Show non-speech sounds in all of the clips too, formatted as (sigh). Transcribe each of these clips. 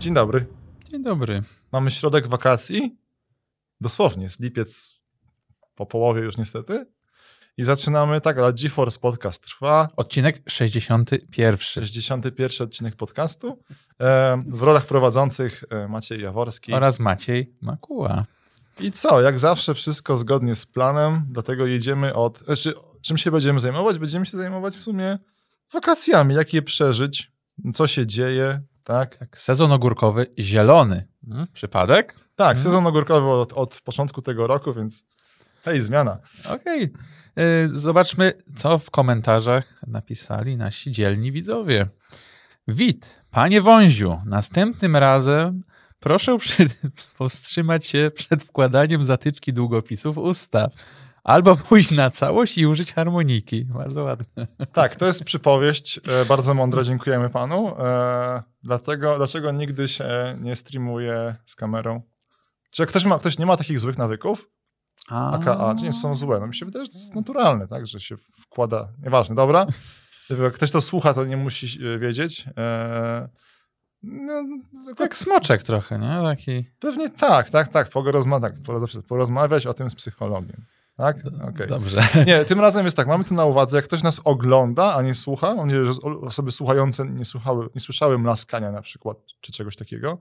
Dzień dobry. Dzień dobry. Mamy środek wakacji. Dosłownie, jest lipiec po połowie już niestety. I zaczynamy, tak, ale GeForce Podcast trwa. Odcinek 61. 61 odcinek podcastu. W rolach prowadzących e, Maciej Jaworski. Oraz Maciej Makuła. I co? Jak zawsze wszystko zgodnie z planem, dlatego jedziemy od... Znaczy, czym się będziemy zajmować? Będziemy się zajmować w sumie wakacjami, jak je przeżyć, co się dzieje, tak? Tak, sezon ogórkowy zielony. Hmm, przypadek? Tak, Mhm. sezon ogórkowy od, od początku tego roku, więc hej, zmiana. Okej. Y, Zobaczmy, co w komentarzach napisali nasi dzielni widzowie. Wit, panie Wąziu, następnym razem proszę przy... powstrzymać się przed wkładaniem zatyczki długopisu w usta. Albo pójść na całość i użyć harmoniki. Bardzo ładne. Tak, to jest przypowieść, e, bardzo mądra, dziękujemy panu. E, dlatego, dlaczego nigdy się nie streamuje z kamerą? Czy jak ktoś, ma, ktoś nie ma takich złych nawyków, AKA, czy nie są złe? No mi się wydaje, że to jest naturalne, tak, że się wkłada, nieważne, dobra. Jak ktoś to słucha, to nie musi e, wiedzieć. No, Tak smoczek trochę, nie? Taki... Pewnie tak, tak, tak, porozma tak porozma- porozmawiać o tym z psychologiem. Tak? Okej. Dobrze. (laughs) Nie, tym razem jest tak, mamy to na uwadze, jak ktoś nas ogląda, a nie słucha, mam nadzieję, że osoby słuchające nie, słuchały, nie słyszały mlaskania na przykład, czy czegoś takiego,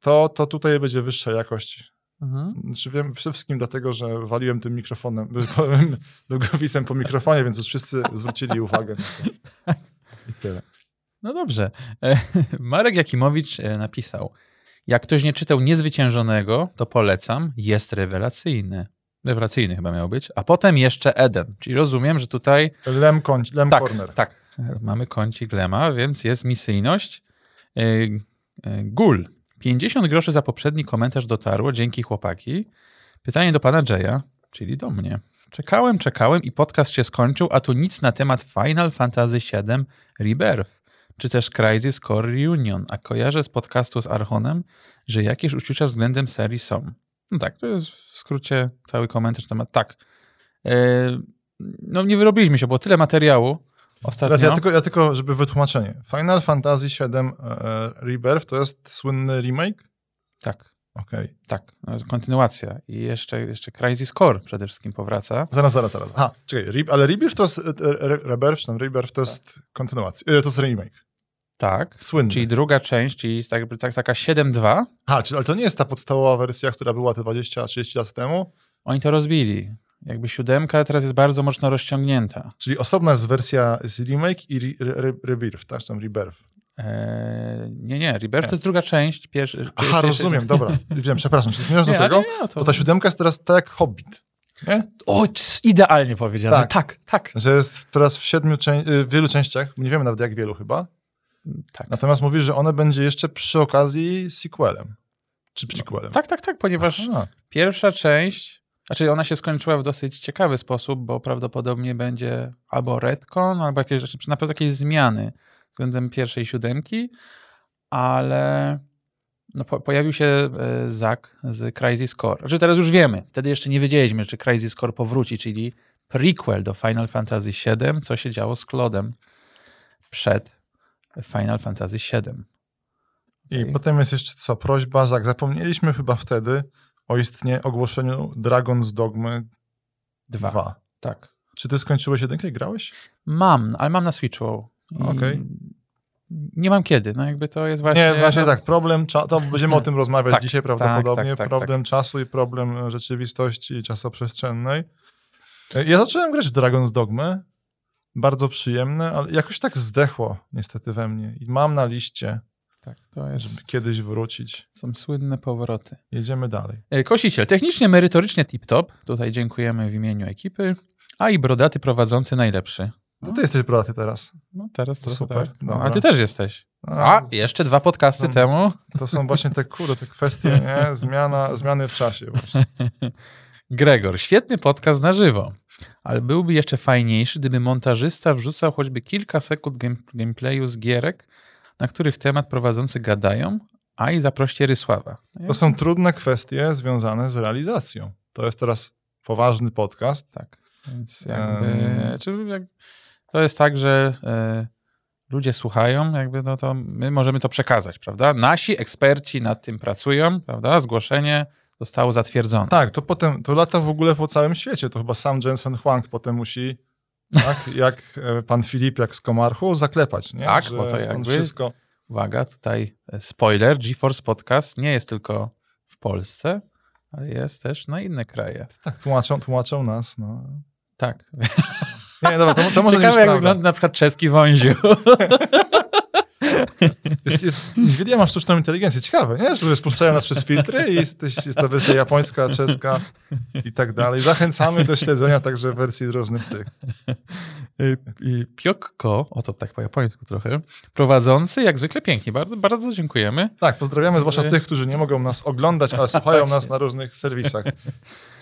to, to tutaj będzie wyższa jakość. Mhm. Znaczy wiem przede wszystkim dlatego, że waliłem tym mikrofonem, (laughs) długopisem po mikrofonie, więc już wszyscy zwrócili uwagę na to. (laughs) I tyle. No dobrze. Marek Jakimowicz e, napisał: Jak ktoś nie czytał Niezwyciężonego, to polecam. Jest rewelacyjny. Rewelacyjny chyba miał być. A potem jeszcze Eden. Czyli rozumiem, że tutaj. Lem, koń, lem Tak, corner. tak. Mamy kącik Lema, więc jest misyjność. E, e, Gul. 50 groszy za poprzedni komentarz dotarło. Dzięki chłopaki. Pytanie do pana Jaya, czyli do mnie. Czekałem, czekałem i podcast się skończył, a tu nic na temat Final Fantasy VII Rebirth, czy też Crisis Core Reunion, a kojarzę z podcastu z Archonem, że jakieś uczucia względem serii są. No tak, to jest w skrócie cały komentarz na temat. Tak. E, no nie wyrobiliśmy się, było tyle materiału ostatnio. Teraz ja tylko, ja tylko, żeby wytłumaczenie. Final Fantasy VII e, Rebirth to jest słynny remake? Tak, Okej. tak. No, kontynuacja. I jeszcze, jeszcze Crisis Core przede wszystkim powraca. Zaraz, zaraz, zaraz. Aha, czekaj, ale Rebirth to jest, e, Re- Rebirth, czy tam Rebirth to jest kontynuacja, e, to jest remake. Tak. Słynny. Czyli druga część, czyli jest tak, tak, taka 7.2. Aha, czyli, ale to nie jest ta podstawowa wersja, która była te 20-30 lat temu, Oni to rozbili. Jakby siódemka teraz jest bardzo mocno rozciągnięta. czyli osobna jest wersja z remake i re, re, Rebirth, tak, tam Rebirth. Eee, nie, nie, Rebirth to jest druga część. Pierwszy, Aha, pierwszy- rozumiem, dobra. (laughs) Wiem, przepraszam, czy do Nie, ale tego? nie, to... Bo ta siódemka jest teraz tak jak Hobbit, nie? O, idealnie powiedziane. Tak. Tak, tak. Że jest teraz w siedmiu, w wielu częściach, nie wiemy nawet jak wielu chyba, tak. natomiast mówisz, że one będzie jeszcze przy okazji sequelem. Czy prequelem. Tak, tak, tak, ponieważ Aha. pierwsza część, znaczy ona się skończyła w dosyć ciekawy sposób, bo prawdopodobnie będzie albo retcon, albo jakieś rzeczy, czy na pewno jakieś zmiany względem pierwszej siódemki, ale no, po, pojawił się e, Zak z Crisis Core. Znaczy teraz już wiemy, wtedy jeszcze nie wiedzieliśmy, czy Crisis Core powróci, czyli prequel do Final Fantasy VII, co się działo z Claudem przed Final Fantasy VII. I Okej. potem jest jeszcze co, prośba, jak zapomnieliśmy chyba wtedy o istnie ogłoszeniu Dragon's Dogmy Dwa. 2. Tak. Czy ty skończyłeś jedynkę i grałeś? Mam, ale mam na Switchu. Okej. Nie mam kiedy, no jakby to jest właśnie... nie, właśnie tak, problem, cza- to będziemy o tym rozmawiać Tak, dzisiaj tak, prawdopodobnie, tak, tak, problem czasu i problem rzeczywistości czasoprzestrzennej. E, Ja zacząłem grać w Dragon's Dogmy, bardzo przyjemne, ale jakoś tak zdechło niestety we mnie i mam na liście, Tak, to jest... żeby kiedyś wrócić. Są słynne powroty. Jedziemy dalej. E, Kosiciel, technicznie, merytorycznie tip-top. Tutaj dziękujemy w imieniu ekipy. A i brodaty prowadzący najlepszy. To ty jesteś brodaty teraz. No teraz to Super, Tak. No, a ty też jesteś. A, A, jeszcze dwa podcasty No. temu. To są właśnie te kurde, te kwestie, nie? Zmiana, zmiany w czasie właśnie. (laughs) Gregor, świetny podcast na żywo, ale byłby jeszcze fajniejszy, gdyby montażysta wrzucał choćby kilka sekund game, gameplayu z gierek, na których temat prowadzący gadają, a i zaproście Rysława. To są trudne kwestie związane z realizacją. To jest teraz poważny podcast. Tak, więc jakby... Em. Czy jak, to jest tak, że e, ludzie słuchają, jakby no to my możemy to przekazać, prawda? Nasi eksperci nad tym pracują, prawda? Zgłoszenie zostało zatwierdzone. Tak, to potem, to lata w ogóle po całym świecie. To chyba sam Jensen Huang potem musi, tak, (laughs) jak e, pan Filip, jak z Komarchu, zaklepać, nie? Tak, Że bo to jakby- wszystko... Uwaga, tutaj e, spoiler, GeForce Podcast nie jest tylko w Polsce, ale jest też na inne kraje. Tak, tłumaczą, tłumaczą nas, no. Tak. Nie, dobra, to, to może (laughs) Ciekawe, jak wygląda na przykład czeski wąziu. (laughs) Jest, jest, Nvidia ma sztuczną inteligencję. Ciekawe, nie? Że spuszczają nas przez filtry i jest, jest ta wersja japońska, czeska i tak dalej. Zachęcamy do śledzenia także wersji różnych tych. Y, y, Piokko, o to tak po japońsku trochę, prowadzący jak zwykle pięknie. Bardzo, bardzo dziękujemy. Tak, pozdrawiamy zwłaszcza Wy- tych, którzy nie mogą nas oglądać, ale (laughs) słuchają nas na różnych serwisach.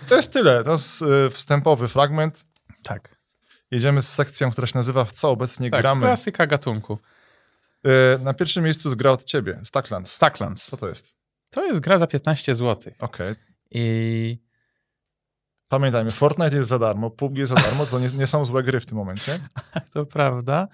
To jest tyle. To jest y, wstępowy fragment. Tak. Jedziemy z sekcją, która się nazywa W co obecnie tak gramy. klasyka gatunku. Y, Na pierwszym miejscu jest gra od ciebie, Stacklands. Stacklands. Co to jest? To jest gra za 15 zł. Okej. I Pamiętajmy, Fortnite jest za darmo, PUBG jest za darmo, to nie, nie są złe gry w tym momencie. (laughs) to prawda.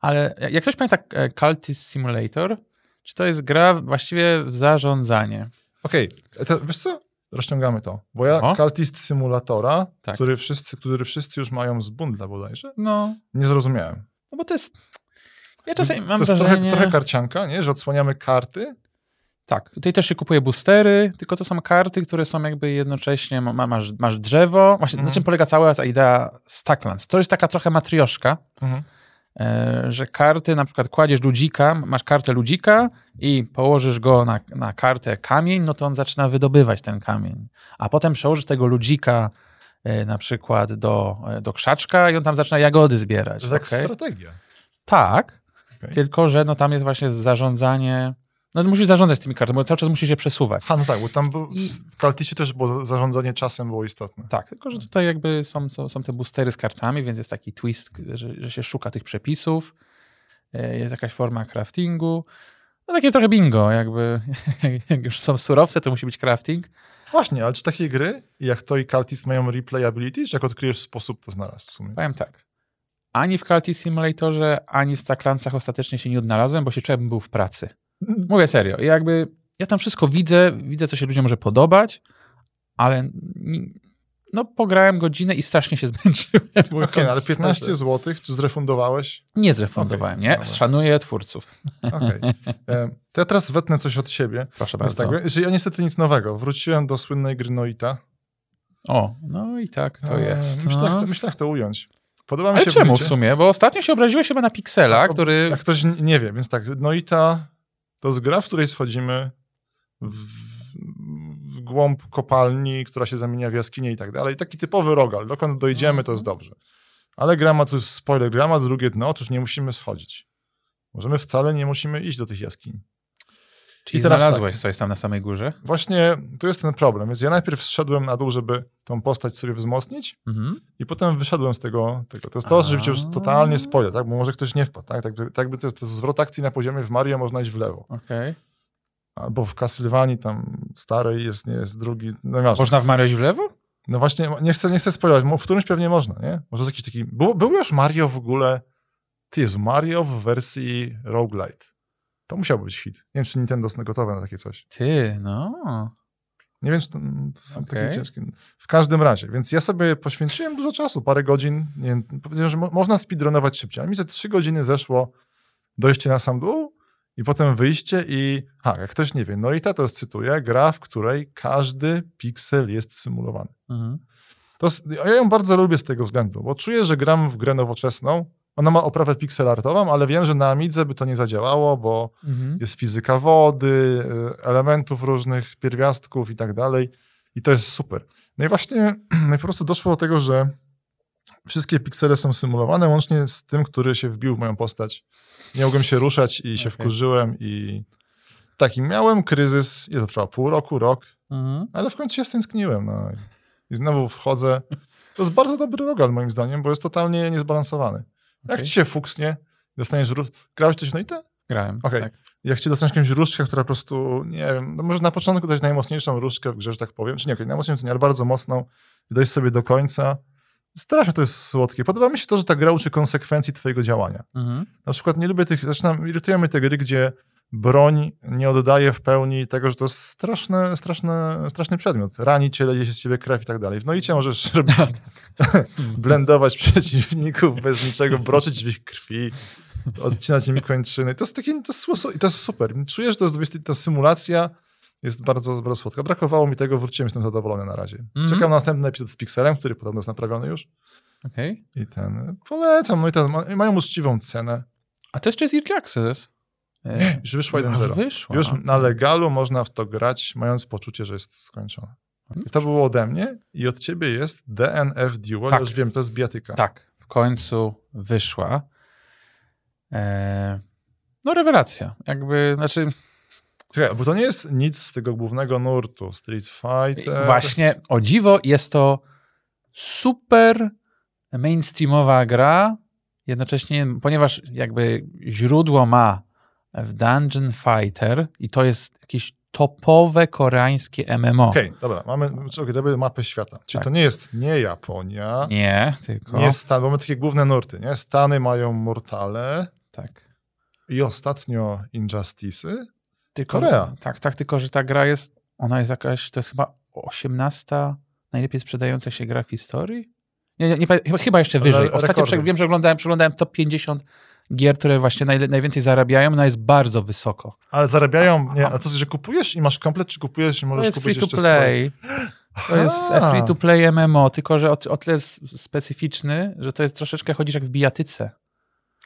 Ale jak ktoś pamięta e, Cultist Simulator, czy to jest gra właściwie w zarządzanie? Okej, to wiesz co? Rozciągamy to. Bo ja O. Cultist Simulatora, Tak. który, wszyscy, który wszyscy już mają z bundla bodajże, No, nie zrozumiałem. no bo to jest... Ja czasami mam to jest wrażenie... trochę, trochę karcianka, nie? że odsłaniamy karty. Tak, tutaj też się kupuje boostery, tylko to są karty, które są jakby jednocześnie, ma, masz, masz drzewo, właśnie Mhm. na czym polega cała ta idea Stacklands. To jest taka trochę matrioszka, Mhm. e, że karty, na przykład kładziesz ludzika, masz kartę ludzika i położysz go na, na kartę kamień, no to on zaczyna wydobywać ten kamień. A potem przełożysz tego ludzika e, na przykład do, e, do krzaczka i on tam zaczyna jagody zbierać. To jest jak okej? strategia. Tak, Okej. tylko że no tam jest właśnie zarządzanie, no musisz zarządzać tymi kartami, bo cały czas musisz je przesuwać. Ha, no tak, bo tam był, w Cultiście też było zarządzanie czasem było istotne. Tak, tylko że tutaj jakby są, są, są te boostery z kartami, więc jest taki twist, że, że się szuka tych przepisów, e, jest jakaś forma craftingu. No takie trochę bingo, jakby (laughs) jak już są surowce, to musi być crafting. Właśnie, ale czy takie gry, jak to i Cultist mają replayability, czy jak odkryjesz sposób, to znalazł w sumie? Powiem tak, ani w Cultist Simulatorze, ani w Stacklandsach ostatecznie się nie odnalazłem, bo się czułem, był w pracy. Mówię serio, jakby ja tam wszystko widzę, widzę, co się ludziom może podobać, ale no pograłem godzinę i strasznie się (laughs) zmęczyłem. Okej, no, ale 15 zł, czy zrefundowałeś? Nie zrefundowałem, Okej, nie? dobra. Szanuję twórców. Okej. (laughs) E, To ja teraz wetnę coś od siebie. Proszę Więc bardzo. tak, ja niestety nic nowego. Wróciłem do słynnej gry Noita. O, no i tak to jest. Myślę, no. myślę, to ująć. Podoba mi Ale się w czemu w sumie? Bo ostatnio się obraziłeś chyba na Pixela, Tak, który... Jak ktoś nie wie, więc tak, Noita to jest gra, w której schodzimy w, w głąb kopalni, która się zamienia w jaskinię i tak dalej. Taki typowy rogal. Dokąd dojdziemy, to jest dobrze. Ale gra ma tu spoiler, gra ma drugie dno, otóż nie musimy schodzić. Możemy wcale nie musimy iść do tych jaskiń. Czyli i teraz znalazłeś tak. coś tam na samej górze. Właśnie tu jest ten problem. Więc ja najpierw zszedłem na dół, żeby tą postać sobie wzmocnić Mhm. i potem wyszedłem z tego. tego. To jest to, że już totalnie spoiler, tak? bo może ktoś nie wpadł. Tak, tak, tak by to, to jest zwrot akcji na poziomie w Mario można iść w lewo. Okej. Albo w Castlevanii tam starej jest, nie jest drugi, no. Można w Mario iść w lewo? No właśnie, nie chcę, nie chcę spoilerować, mo- w którymś pewnie można, nie? Może jest jakiś taki, był, był już Mario w ogóle, ty jest Mario w wersji roguelite. To musiał być hit. Nie wiem, czy Nintendo jest gotowe na takie coś. Ty, no. Nie wiem, czy to, to są Okej. takie ciężkie. W każdym razie, więc ja sobie poświęciłem dużo czasu, parę godzin. Nie wiem, powiedziałem, że mo można speedrunować szybciej. A mi za trzy godziny zeszło dojście na sam dół i potem wyjście i... Ha, jak ktoś nie wie, no i ta to jest, cytuję, gra, w której każdy piksel jest symulowany. Mhm. To jest, ja ją bardzo lubię z tego względu, bo czuję, że gram w grę nowoczesną. Ona ma oprawę pixelartową, ale wiem, że na Amidze by to nie zadziałało, bo Mhm. jest fizyka wody, y, elementów różnych, pierwiastków i tak dalej. I to jest super. No i właśnie (clears throat) no i po prostu doszło do tego, że wszystkie piksele są symulowane, łącznie z tym, który się wbił w moją postać. Nie mogłem się ruszać i się Okej. wkurzyłem i taki miałem kryzys, ile to trwało, pół roku, rok, Mhm. ale w końcu się stęskniłem. No. I znowu wchodzę. To jest bardzo dobry rogal moim zdaniem, bo jest totalnie niezbalansowany. Jak Okej. ci się fuksnie, dostaniesz... Ró- Grałeś coś no i te? Grałem. Okej. Tak. Jak ci dostaniesz jakąś różdżkę, która po prostu, nie wiem, no może na początku dać najmocniejszą różdżkę w grze, że tak powiem, czy nie, okej, najmocniejszą nie, ale bardzo mocną i dojść sobie do końca Strasznie to jest słodkie. Podoba mi się to, że ta gra uczy konsekwencji twojego działania. Mhm. Na przykład nie lubię tych, zaczynam, irytują mnie te gry, gdzie broń nie oddaje w pełni tego, że to jest straszny, straszny, straszny przedmiot. Rani cię, leje się z ciebie krew i tak dalej. W Noicie możesz (laughs) robić, blendować przeciwników bez niczego, broczyć w ich krwi, odcinać im kończyny. To jest takie, to jest, i to jest super. Czuję, że to jest, ta symulacja jest bardzo, bardzo słodka. Brakowało mi tego, wróciłem, jestem zadowolony na razie. Mhm. Czekam na następny epizod z Pixelem, który podobno jest naprawiony już. Okej. I ten, polecam, no i ten, ma- mają uczciwą cenę. A to jeszcze jest Early Access. E, Już wyszła już 1.0. wyszła. Już na legalu można w to grać, mając poczucie, że jest skończone. I to było ode mnie i od ciebie jest DNF Duel. Tak. Już wiem, to jest bijatyka. Tak, w końcu wyszła. E, no rewelacja. Jakby, znaczy Czekaj, bo to nie jest nic z tego głównego nurtu. Street Fighter. właśnie, o dziwo, jest to super mainstreamowa gra, jednocześnie, ponieważ jakby źródło ma w Dungeon Fighter i to jest jakieś topowe koreańskie MMO. Okej, dobra, mamy okay, mapę świata. Czyli Tak. to nie jest nie Japonia, nie, Nie, tylko... jest Stan, bo mamy takie główne nurty, nie? Stany mają Mortale Tak. i ostatnio Injustice'y. Tylko, Korea. Tak, tak, tylko że ta gra jest, ona jest jakaś, to jest chyba 18 najlepiej sprzedająca się gra w historii? Nie, nie, nie, chyba, jeszcze wyżej. Ostatnio rekordy. prze, wiem, że oglądałem, przeglądałem top 50 gier, które właśnie najle, najwięcej zarabiają, no jest bardzo wysoko. Ale zarabiają, nie, a to, że kupujesz i masz komplet, czy kupujesz i To możesz jest kupić free to jeszcze stroj? play. (gasps) To jest free to play MMO, tylko że o, o tyle jest specyficzny, że to jest troszeczkę chodzisz jak w bijatyce.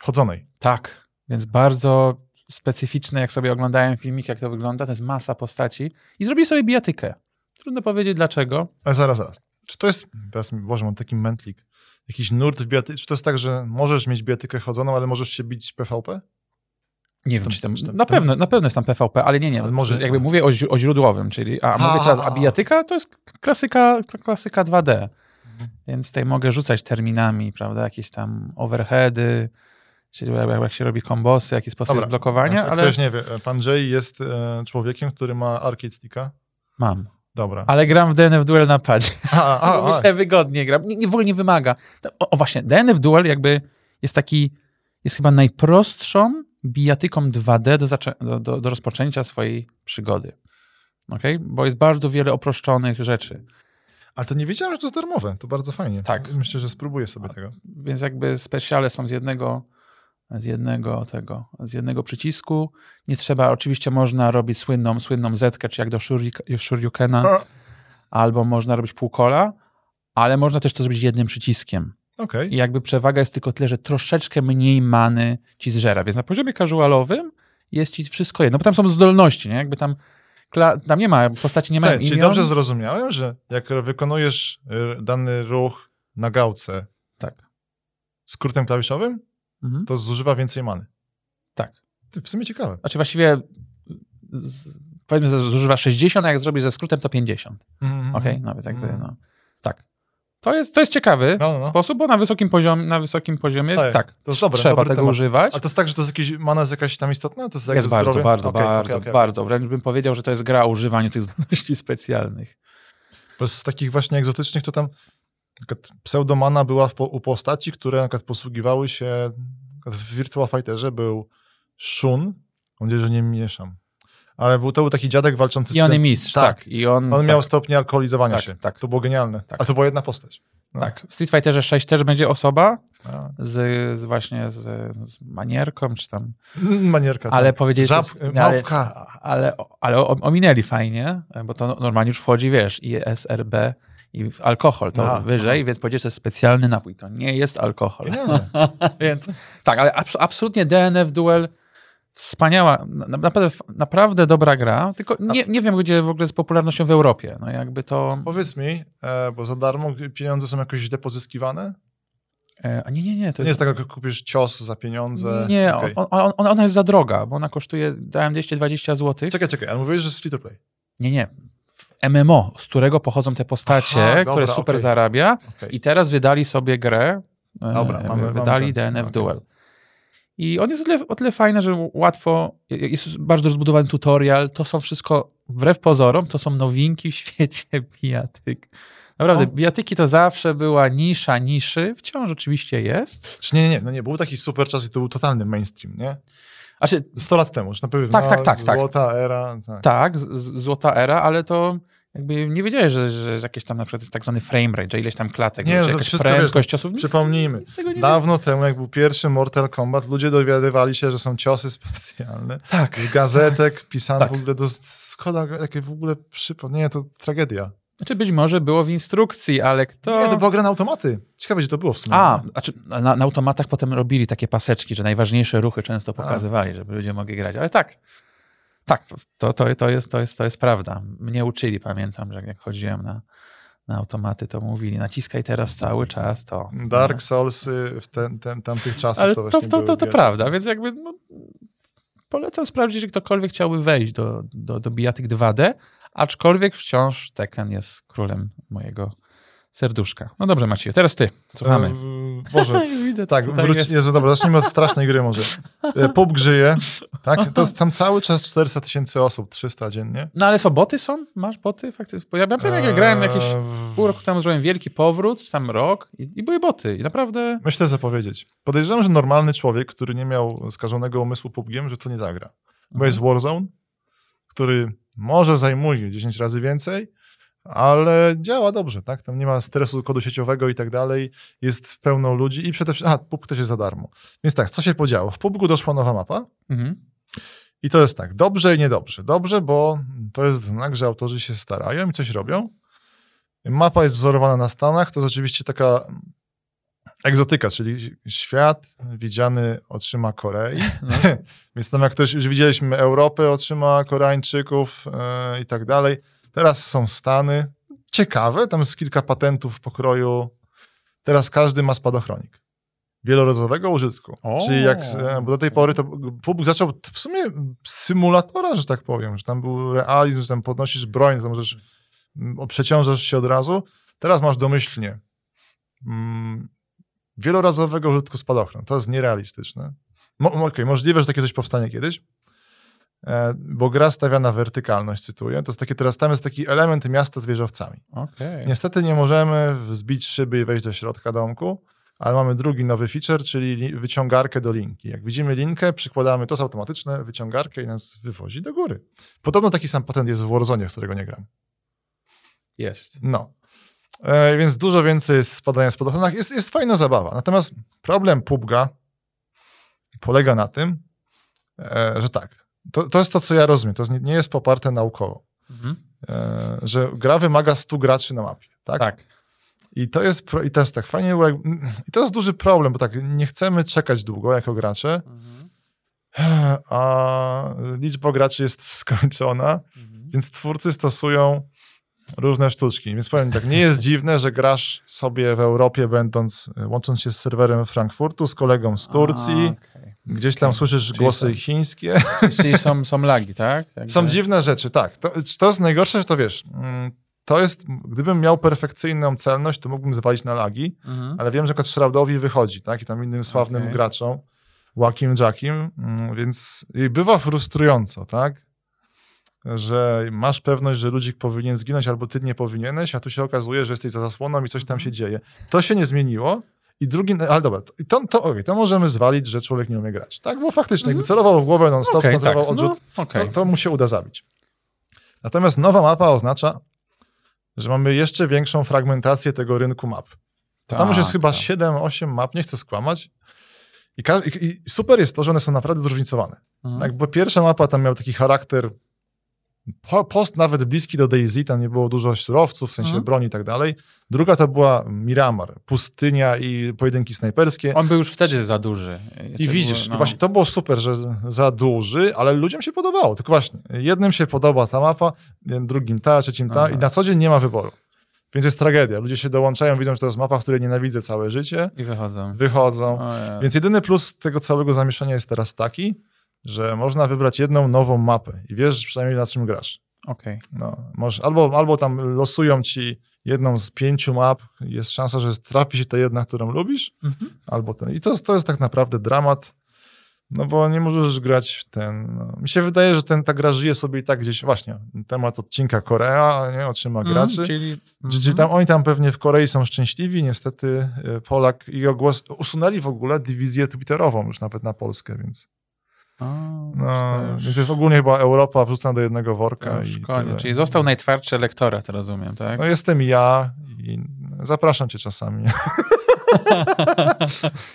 Chodzonej. Tak, więc bardzo specyficzne, jak sobie oglądałem filmik, jak to wygląda, to jest masa postaci i zrobili sobie bijatykę. Trudno powiedzieć dlaczego. Ale zaraz, zaraz. Czy to jest, teraz Boże, mam taki mętlik, jakiś nurt w bijatyce, czy to jest tak, że możesz mieć bijatykę chodzoną, ale możesz się bić PvP? Nie wiem, czy tam, czy tam- na, pewno, na pewno jest tam PvP, ale nie, nie. Ale może- Jakby mówię o, o źródłowym, czyli a, A, mówię teraz, a, bijatyka to jest klasyka, klasyka 2D. Mhm. Więc tutaj mogę rzucać terminami, prawda, jakieś tam overheady, czyli jak, się robi kombosy, jaki sposób Dobra. blokowania, Tak, ale Ktoś nie wie, pan Jay jest e, człowiekiem, który ma arcade sticka. mam. Dobra. Ale gram w DNF Duel na padzie. (laughs) A, a, (laughs) Bo a, mi się wygodnie gram. Nie, nie, w ogóle nie wymaga. O, o właśnie, DNF Duel jakby jest taki, jest chyba najprostszą bijatyką 2D do, do, do, do rozpoczęcia swojej przygody. Okay? Bo jest bardzo wiele oproszczonych rzeczy. ale to nie wiedziałem, że to jest darmowe. To bardzo fajnie. Tak. Myślę, że spróbuję sobie tego. Więc jakby specjale są z jednego, z jednego tego, z jednego przycisku. Nie trzeba, oczywiście można robić słynną, słynną zetkę, czy jak do Shuriukena, albo można robić półkola, ale można też to zrobić jednym przyciskiem. Okej. I jakby przewaga jest tylko tyle, że troszeczkę mniej many ci zżera. Więc na poziomie casualowym jest ci wszystko jedno, bo tam są zdolności, nie? Jakby tam, tam nie ma, postaci nie mają Tak, czyli imion. dobrze zrozumiałem, że jak wykonujesz y, dany ruch na gałce Tak. skrótem klawiszowym, Mhm. to zużywa więcej many. Tak. W sumie ciekawe. Znaczy właściwie z, powiedzmy, że zużywa 60, a jak zrobisz ze skrótem, to 50. Mhm. Okej? Nawet jakby, Mhm. no. Tak. To jest, to jest ciekawy No, no, no. sposób, bo na wysokim, poziom, na wysokim poziomie Tak, tak, to jest dobre, trzeba dobry tego temat. używać. A to jest tak, że to jest jakieś, mana jest jakaś tam istotna? To jest, jest bardzo, bardzo, Okej, bardzo, okej, okej. bardzo. Wręcz bym powiedział, że to jest gra o używaniu tych zdolności (laughs) specjalnych. Bo z takich właśnie egzotycznych to tam pseudomana była w, u postaci, które na przykład posługiwały się w Virtua Fighterze był Shun, mam nadzieję, że nie mieszam, ale był, to był taki dziadek walczący z I on jest mistrz, tak. tak. I on, On tak, miał stopnie alkoholizowania Tak, się. tak. To było genialne. Tak. A to była jedna postać. no. tak. W Street Fighterze 6 też będzie osoba A. z, z właśnie z, z manierką, czy tam Manierka. Ale tak. powiedzieli, Żab. Ale, ale, ale ominęli fajnie, bo to normalnie już wchodzi, wiesz, i SRB i alkohol to Aha, wyżej, więc powiedzieć, że jest specjalny napój. To nie jest alkohol. Genialne. (laughs) więc tak, ale abs- absolutnie DNF Duel wspaniała, na- naprawdę, naprawdę dobra gra, tylko nie, nie wiem, gdzie w ogóle z popularnością w Europie. No jakby to... Powiedz mi, e, bo za darmo pieniądze są jakoś źle pozyskiwane? E, a nie, nie, nie. To nie jest tak, jak kupisz cios za pieniądze. Nie, Okej. on, on, ona jest za droga, bo ona kosztuje, dałem 220 zł. Czekaj, czekaj, ale mówiłeś, że jest free to play. Nie, nie. MMO, z którego pochodzą te postacie, Aha, dobra, które super okej. zarabia Okej. i teraz wydali sobie grę, e, Dobra, mamy- mamy wydali ten, DNF okej. Duel. I on jest o tyle, o tyle fajny, że łatwo, jest bardzo rozbudowany tutorial, to są wszystko, wbrew pozorom, to są nowinki w (laughs) świecie bijatyk. Naprawdę, no. bijatyki to zawsze była nisza niszy, wciąż oczywiście jest. Czy nie, nie, nie, no nie, był taki super czas i to był totalny mainstream, nie? Znaczy, 100 lat temu, już na pewno. Tak, tak, tak. Złota tak. era. Tak, tak z, złota era, ale to jakby nie wiedziałeś, że, że jakieś tam na przykład jest tak zwany frame rate, że ileś tam klatek, nie, wiesz, jakaś prędkość wiesz, ciosów. Przypomnijmy, dawno temu, jak był pierwszy Mortal Kombat, ludzie dowiadywali się, że są ciosy (laughs) specjalne. Tak. Z gazetek tak, pisane tak. w ogóle, do Skoda, jakie w ogóle przypomnienie, to tragedia. Znaczy być może było w instrukcji, ale kto... Nie, to była gra na automaty. Ciekawe, gdzie to było w sumie. A, znaczy na, na automatach potem robili takie paseczki, że najważniejsze ruchy często pokazywali, A. żeby ludzie mogli grać, ale tak. Tak, to, to, to, jest, to, jest, to jest prawda. Mnie uczyli, pamiętam, że jak chodziłem na, na automaty, to mówili, naciskaj teraz cały czas to. Dark Souls w ten, ten, tamtych czasach Ale to właśnie to, to, to, to prawda, więc jakby no, polecam sprawdzić, że ktokolwiek chciałby wejść do, do, do Bijatyk 2D, aczkolwiek wciąż Tekken jest królem mojego serduszka. No dobrze, Maciej, teraz ty, słuchamy. Eee, Boże, (laughs) Widzę, tak, wróć, Jezu, dobra, zacznijmy od strasznej gry może. E, PUB grzyje, tak, to jest tam cały czas 400 tysięcy osób, 300 dziennie. No ale co, boty są? Masz boty faktycznie? Bo ja pamiętam, jak ja grałem jakieś pół roku temu, zrobiłem wielki powrót, czy tam rok i, i były boty i naprawdę... Myślę zapowiedzieć. Podejrzewam, że normalny człowiek, który nie miał skażonego umysłu PUBGiem, że to nie zagra. Bo mhm. jest Warzone, który może zajmuje 10 razy więcej, ale działa dobrze, tak? Tam nie ma stresu kodu sieciowego i tak dalej, jest pełno ludzi i przede wszystkim, aha, PUBG też jest za darmo. Więc tak, co się podziało? W PUBG doszła nowa mapa mhm. i to jest tak, dobrze i niedobrze. Dobrze, bo to jest znak, że autorzy się starają i coś robią. Mapa jest wzorowana na Stanach, to jest oczywiście taka egzotyka, czyli świat widziany otrzyma Korei. (laughs) No. Więc tam jak ktoś, już widzieliśmy Europę, otrzyma Koreańczyków yy, i tak dalej. Teraz są Stany. Ciekawe, tam jest kilka patentów w pokroju. Teraz każdy ma spadochronik wielorazowego użytku. O. Czyli jak, e, bo do tej pory to PUBG zaczął w sumie symulatora, że tak powiem, że tam był realizm, że tam podnosisz broń, to możesz, przeciążasz się od razu. Teraz masz domyślnie mm, wielorazowego użytku spadochron. To jest nierealistyczne. Mo, okay, możliwe, że takie coś powstanie kiedyś, bo gra stawia na wertykalność, cytuję. To jest takie, teraz tam jest taki element miasta z wieżowcami. Okay. Niestety nie możemy zbić szyby i wejść do środka domku, ale mamy drugi nowy feature, czyli wyciągarkę do linki. Jak widzimy linkę, przykładamy, to jest automatyczne, wyciągarkę i nas wywozi do góry. Podobno taki sam patent jest w Warzone, w którego nie gram. Jest. No. E, więc dużo więcej jest spadania z podochodach. Jest, jest fajna zabawa. Natomiast problem PUBG'a polega na tym, e, że tak, to, to jest to, co ja rozumiem. To nie, nie jest poparte naukowo. Mhm. E, że gra wymaga 100 graczy na mapie. Tak. tak. I to jest, i to jest tak fajnie, jak, i to jest duży problem, bo tak, nie chcemy czekać długo jako gracze, mhm. a liczba graczy jest (laughs) skończona, mhm. więc twórcy stosują różne sztuczki. Więc powiem tak, nie jest dziwne, że grasz sobie w Europie, będąc, łącząc się z serwerem Frankfurtu, z kolegą z Turcji, A, okay. Gdzieś tam okay. słyszysz czyli głosy są, chińskie. (laughs) Czyli są, są lagi, tak? (laughs) Jakby... Są dziwne rzeczy, tak. To, to jest najgorsze, że to wiesz, mm, to jest, gdybym miał perfekcyjną celność, to mógłbym zwalić na lagi, mhm. ale wiem, że Shroudowi wychodzi, tak? I tam innym sławnym okay. graczom, Łakim Jackiem, mm, więc bywa frustrująco, tak? że masz pewność, że ludzik powinien zginąć albo ty nie powinieneś, a tu się okazuje, że jesteś za zasłoną i coś tam się dzieje. To się nie zmieniło. I drugi, ale dobra, to, to, okay, to możemy zwalić, że człowiek nie umie grać. Tak, bo faktycznie, jakby mhm. celował w głowę non-stop, okay, kontrolował tak. odrzut, no, okay. to, to mu się uda zabić. Natomiast nowa mapa oznacza, że mamy jeszcze większą fragmentację tego rynku map. Tak, Tam już jest chyba tak. 7-8 map, nie chcę skłamać. I, I, super jest to, że one są naprawdę zróżnicowane. Mhm. Tak, bo pierwsza mapa tam miał taki charakter post nawet bliski do Daisy, tam nie było dużo surowców, w sensie mhm. broni i tak dalej. Druga to była Miramar, pustynia i pojedynki snajperskie. On był już wtedy za duży. I widzisz, było, no. właśnie to było super, że za duży, ale ludziom się podobało. Tylko właśnie, jednym się podoba ta mapa, drugim ta, trzecim ta Aha. i na co dzień nie ma wyboru. Więc jest tragedia. Ludzie się dołączają, widzą, że to jest mapa, której nienawidzę całe życie. I wychodzą. Wychodzą. Więc jedyny plus tego całego zamieszania jest teraz taki, że można wybrać jedną nową mapę i wiesz przynajmniej na czym grasz. Okej. Okay. No, albo, albo tam losują ci jedną z pięciu map, jest szansa, że trafi się ta jedna, którą lubisz, mhm. albo ten. I to, to jest tak naprawdę dramat. No bo nie możesz grać w ten. No. Mi się wydaje, że ten, ta gra żyje sobie i tak gdzieś. Właśnie, temat odcinka Korea, nie, otrzyma graczy. Mm, czyli, Czyli tam, oni tam pewnie w Korei są szczęśliwi. Niestety y, Polak i ogłos, usunęli w ogóle dywizję twitterową już nawet na Polskę, więc. No, już- więc jest ogólnie chyba Europa wrzucona do jednego worka. i koniec. Czyli został najtwardszy elektorat, rozumiem, tak? No jestem ja i zapraszam cię czasami. (laughs)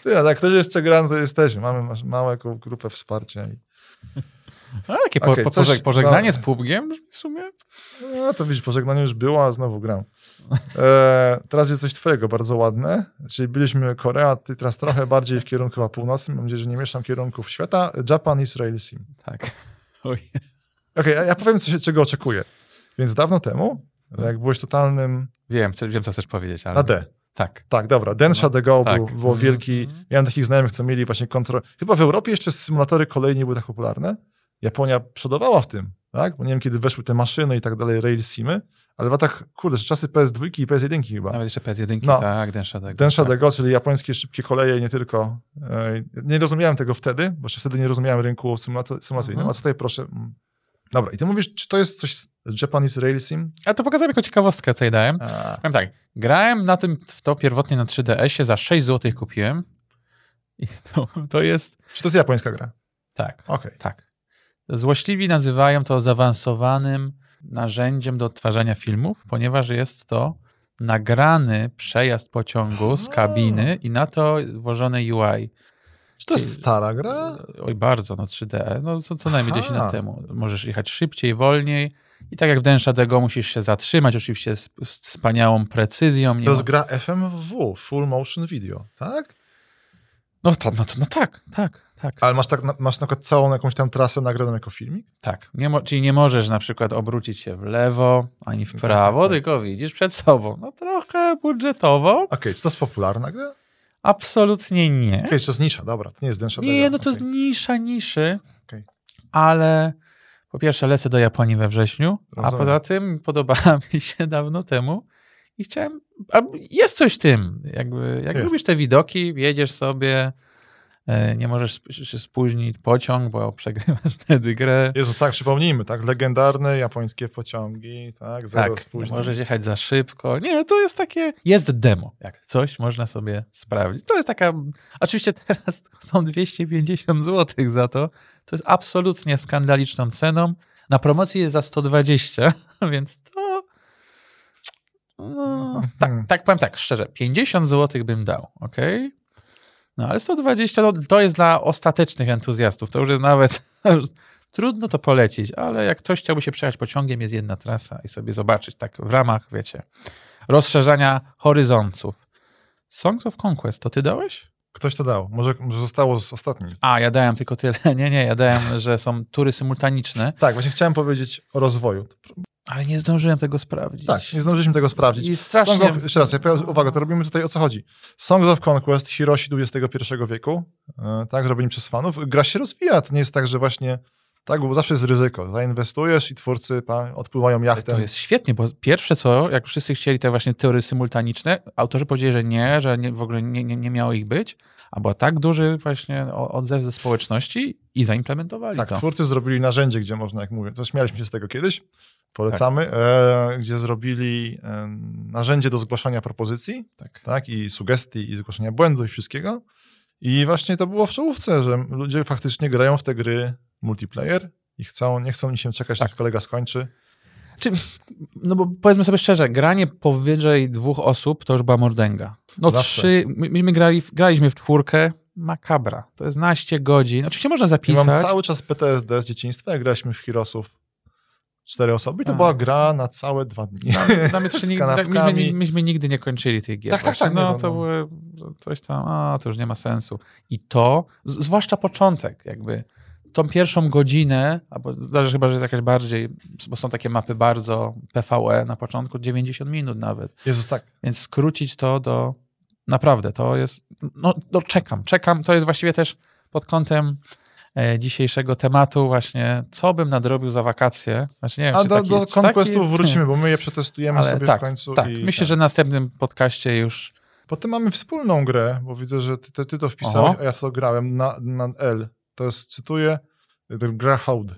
Tyle, jak ktoś jeszcze gra, no to jesteśmy. Mamy małą grupę wsparcia. I... A, takie po, Okej, po, coś- pożeg- pożegnanie no. z PUBGiem w sumie? No to widzisz, pożegnanie już było, a znowu gram. E, teraz jest coś twojego, bardzo ładne. Czyli byliśmy Korea, ty teraz trochę bardziej w kierunku chyba północnym. Mam nadzieję, że nie mieszam kierunków świata. Japan Israel Sim. Tak. (laughs) Oj. Okej, ja, ja powiem, co się, czego oczekuję. Więc dawno temu, jak byłeś totalnym Wiem, co, wiem, co chcesz powiedzieć, ale... na D. Tak. Tak, dobra. Densha the Go tak. był, było wielki. Ja mam takich znajomych, co mieli właśnie kontrolę. Chyba w Europie jeszcze symulatory kolei nie były tak popularne. Japonia przodowała w tym, tak? Bo nie wiem, kiedy weszły te maszyny i tak dalej, rail simy, ale w latach, kurde, że czasy PS2 i PS1 chyba. Nawet jeszcze PS1, No. tak, Densha Dego. Densha tak. Go, czyli japońskie szybkie koleje, nie tylko. e, Nie rozumiałem tego wtedy, bo jeszcze wtedy nie rozumiałem rynku symulacyjnym, Mhm. a tutaj proszę. mm. Dobra, i ty mówisz, czy to jest coś z Japanese Rail Sim? A to pokazałem jako ciekawostkę tutaj dałem. A, Powiem tak, grałem na tym, w to pierwotnie na 3DS-ie, za 6 zł kupiłem. I (laughs) to, to jest, czy to jest japońska gra? tak, Okej. tak. Złośliwi nazywają to zaawansowanym narzędziem do odtwarzania filmów, ponieważ jest to nagrany przejazd pociągu z kabiny i na to włożone UI. Czy to jest stara gra? Oj, bardzo, no 3D, no co, co najmniej 10 Aha. lat temu. Możesz jechać szybciej, wolniej i tak jak w Densha Dego musisz się zatrzymać, oczywiście z, z wspaniałą precyzją. To jest ma- gra FMW, Full Motion Video, tak? No, to, no, to, no tak, tak, tak. Ale masz, tak, masz na przykład całą jakąś tam trasę nagraną jako filmik? Tak, nie mo- czyli nie możesz na przykład obrócić się w lewo ani w Tak, prawo, tak, tak. tylko widzisz przed sobą. No trochę budżetowo. Okej, czy to jest popularna gra? Absolutnie nie. Okej, czy to jest nisza, dobra, to nie jest Densha Nie, no to jest okej. nisza niszy, Okej. ale po pierwsze lecę do Japonii we wrześniu, a Rozumiem. poza tym podobała (laughs) mi się dawno temu i chciałem, a jest coś w tym, jakby, jak Jest. lubisz te widoki, jedziesz sobie, e, nie możesz się spóźnić pociąg, bo (laughs) przegrywasz wtedy grę. Jezu, tak, przypomnijmy, tak, legendarne japońskie pociągi, tak, zero Tak, nie spóźnień. możesz jechać za szybko. Nie, to jest takie. Jest demo, jak coś można sobie sprawdzić. To jest taka. Oczywiście teraz (laughs) są 250 zł za to. To jest absolutnie skandaliczną ceną. Na promocji jest za 120, (laughs) więc to. No, (laughs) tak, tak powiem tak, szczerze, 50 zł bym dał, ok? No ale 120 no, to jest dla ostatecznych entuzjastów. To już jest nawet. (laughs) Trudno to polecić, ale jak ktoś chciałby się przejechać pociągiem, jest jedna trasa i sobie zobaczyć, tak w ramach, wiecie, rozszerzania horyzontów. Songs of Conquest, to ty dałeś? Ktoś to dał, może, może zostało z ostatnim. A, ja dałem tylko tyle. (laughs) Nie, nie, ja dałem, że są tury symultaniczne, Tak, właśnie chciałem powiedzieć o rozwoju. Ale nie zdążyłem tego sprawdzić. Tak, nie zdążyliśmy tego sprawdzić. I strasznie... Song of, jeszcze raz, ja uwaga, to robimy tutaj o co chodzi. Songs of Conquest, Hiroshi XXI wieku, e, tak, robimy przez fanów. Gra się rozwija, to nie jest tak, że właśnie, tak, bo zawsze jest ryzyko. Zainwestujesz i twórcy pa, odpływają To jachtem. jest świetnie, bo pierwsze co, jak wszyscy chcieli te właśnie teorie symultaniczne, autorzy powiedzieli, że nie, że nie, w ogóle nie, nie, nie miało ich być, a tak duży właśnie odzew ze społeczności i zaimplementowali Tak, to. twórcy zrobili narzędzie, gdzie można, jak mówię, to śmialiśmy się z tego kiedyś, polecamy, Tak. e, gdzie zrobili e, narzędzie do zgłaszania propozycji, Tak. tak, i sugestii, i zgłaszania błędu i wszystkiego. I właśnie to było w czołówce, że ludzie faktycznie grają w te gry multiplayer i chcą, nie chcą się czekać, Tak. aż kolega skończy. Czy, no bo powiedzmy sobie szczerze, granie powyżej dwóch osób to już była mordęga. No Zawsze. trzy, my, myśmy grali, graliśmy w czwórkę, makabra. To jest naście godzin. Oczywiście można zapisać. mam cały czas PTSD z dzieciństwa, jak graliśmy w Heroesów cztery osoby i to A. była gra na całe dwa dni. (laughs) To się z nigdy, tak, myśmy, myśmy nigdy nie kończyli tych gier. Tak, tak, tak, nie, No to- no. były coś tam, a to już nie ma sensu. I to, zwłaszcza początek, jakby tą pierwszą godzinę, albo zdarzy chyba, że jest jakaś bardziej, bo są takie mapy bardzo PvE na początku, 90 minut nawet. Jezus, tak. Więc skrócić to do. Naprawdę, to jest. No, no czekam, czekam. To jest właściwie też pod kątem e, dzisiejszego tematu, właśnie, co bym nadrobił za wakacje. Znaczy, nie wiem, A do, taki, do Conquestów taki- wrócimy, bo my je przetestujemy Ale sobie tak, w końcu. Tak, i, myślę, że w następnym podcaście już. Potem mamy wspólną grę, bo widzę, że ty, ty to wpisałeś, Oho. a ja w to grałem na, na L. To jest, cytuję, gra Hołd.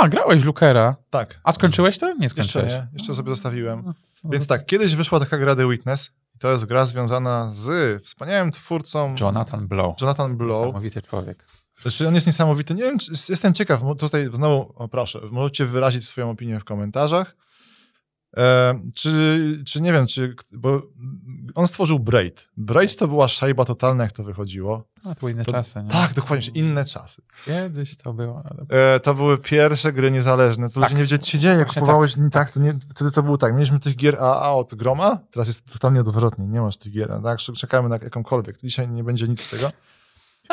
A, grałeś Lookera. Tak. A skończyłeś to? Nie Jeszcze skończyłeś. nie, jeszcze sobie zostawiłem. No, no. Więc tak, kiedyś wyszła taka gra The Witness. To jest gra związana z wspaniałym twórcą Jonathan Blow. Jonathan Blow. Niesamowity człowiek. Znaczy on jest niesamowity. Nie wiem, czy, jestem ciekaw, tutaj znowu, o proszę, możecie wyrazić swoją opinię w komentarzach. E, czy, czy nie wiem, czy, bo on stworzył Braid. Braid to była szajba totalna, jak to wychodziło. No, to inne To- czasy. Nie? Tak, dokładnie, inne czasy. Kiedyś to było. Ale... E, to były pierwsze gry niezależne. To Tak. ludzie nie wiedzieli, co się dzieje. Właśnie kupowałeś, tak, tak to nie, wtedy to było tak. Mieliśmy tych gier AA od Groma, teraz jest totalnie odwrotnie. Nie masz tych gier. Tak? Czekamy na jakąkolwiek. Dzisiaj nie będzie nic z tego.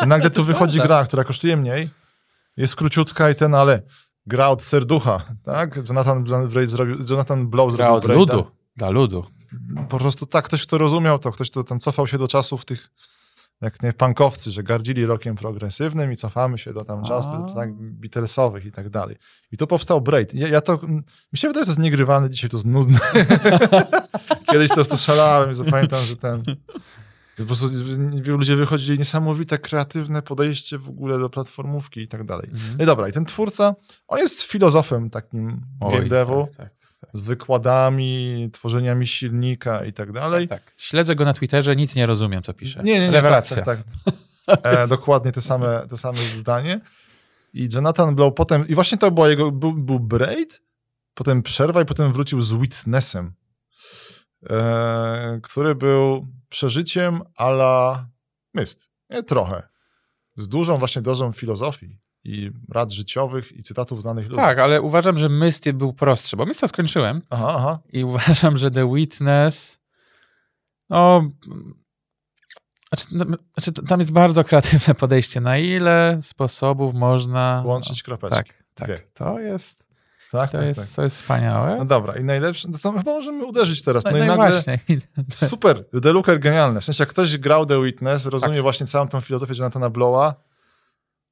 I nagle tu wychodzi prawda. gra, która kosztuje mniej, jest króciutka i ten, ale gra od serducha, tak? Jonathan, zrobił, Jonathan Blow Gra zrobił od ludu. Dla ludu. Po prostu tak, ktoś kto rozumiał to, ktoś kto tam cofał się do czasów tych jak nie punkowcy, że gardzili rokiem progresywnym i cofamy się do tam czasów tak, Beatlesowych i tak dalej. I tu powstał Braid. Ja, ja to, mi się wydaje, że to jest niegrywalne, dzisiaj to jest nudne. (laughs) Kiedyś to szalałem i zapamiętam, że ten... Po prostu ludzie wychodzili niesamowite, kreatywne podejście w ogóle do platformówki i tak dalej. Mhm. No i dobra, i ten twórca, on jest filozofem takim game Oj, devu, Tak, tak, z wykładami, tworzeniami silnika i tak dalej. tak, tak. Śledzę go na Twitterze, nic nie rozumiem, co pisze. Nie, nie, nie, Rewelacja. tak, tak, tak. E, (laughs) dokładnie te same, te same zdanie. I Jonathan Blow potem, i właśnie to była jego, był, był Braid, potem przerwa i potem wrócił z Witnessem, e, który był przeżyciem ala Myst. Nie, trochę. Z dużą właśnie dozą filozofii i rad życiowych i cytatów znanych ludzi. Tak, ale uważam, że Misty był prostszy, bo Mysta skończyłem Aha, aha. i uważam, że The Witness no, znaczy, no, znaczy tam jest bardzo kreatywne podejście. Na ile sposobów można Łączyć kropeczki. Tak, tak. Wie. To jest, Tak, to tak, jest, tak. to jest wspaniałe. No dobra, i najlepsze, no to chyba możemy uderzyć teraz. No, no, i i nagle, właśnie. super, The Looker genialny. W sensie, jak ktoś grał The Witness, Tak. rozumie właśnie całą tą filozofię Jonathana Blowa,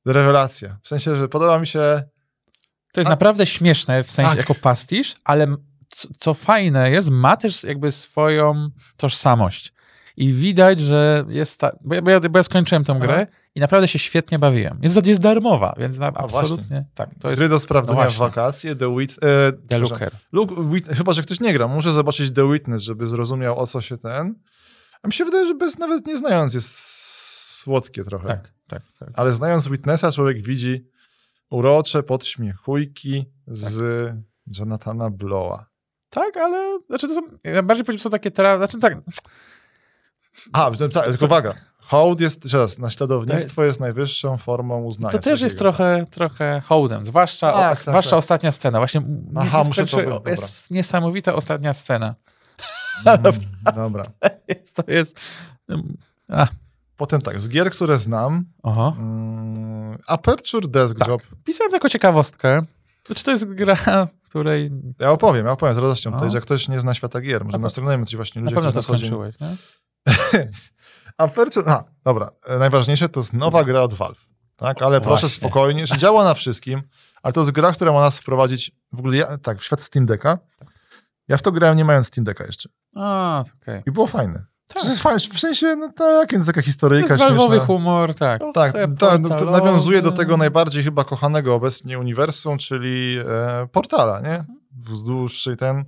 rewelacja. W sensie, że podoba mi się, To jest A- naprawdę śmieszne w sensie Tak. jako pastisz, ale co, co fajne jest, ma też jakby swoją tożsamość. I widać, że jest ta, bo ja, bo ja, bo ja skończyłem tę grę i naprawdę się świetnie bawiłem. Jest, jest darmowa, więc na, absolutnie tak. To jest gry do sprawdzenia no w wakacje, The Wit... E, The Looker. Look, Wit, chyba, że ktoś nie gra, może zobaczyć The Witness, żeby zrozumiał, o co się ten... A mi się wydaje, że bez nawet nie znając jest słodkie trochę. Tak, tak, tak. Ale znając Witnessa, człowiek widzi urocze podśmiechujki z Jonathana Blowa. Tak, ale znaczy to są, ja bardziej powiedział, są takie tra... znaczy tak, A, to- tak, tylko uwaga. Hołd jest, jeszcze raz, naśladownictwo jest najwyższą formą uznania. to też jest trochę, trochę hołdem, zwłaszcza, Tak, o, tak, zwłaszcza tak. ostatnia scena. Właśnie Aha, nie muszę to skończy- być, dobra. Jest niesamowita ostatnia scena. (laughs) Mm, dobra. (laughs) Jest, to jest... mm, A, Potem tak, z gier, które znam, oho. mm, Aperture Desk Tak. Job. Pisałem taką ciekawostkę. Czy to jest gra, w której Ja opowiem, ja opowiem z radością tutaj, O. że jak ktoś nie zna świata gier, może Na nastronujemy coś właśnie ludzie, którzy to na dzień... skończyłeś, nie? (laughs) A, dobra, e, najważniejsze to jest nowa gra od Valve, tak, ale proszę Właśnie. spokojnie, że działa na wszystkim, ale to jest gra, która ma nas wprowadzić w ogóle, ja, tak, w świat Steam Decka. Ja w to grałem nie mając Steam Decka jeszcze A, okej. i było fajne. Tak. To jest fajne, w sensie, no tak, więc taka To historyjka jest walwowy śmieszna. humor, tak. Tak, to, no, to nawiązuje do tego najbardziej chyba kochanego obecnie uniwersum, czyli e, portala, nie? Wzdłuż i ten.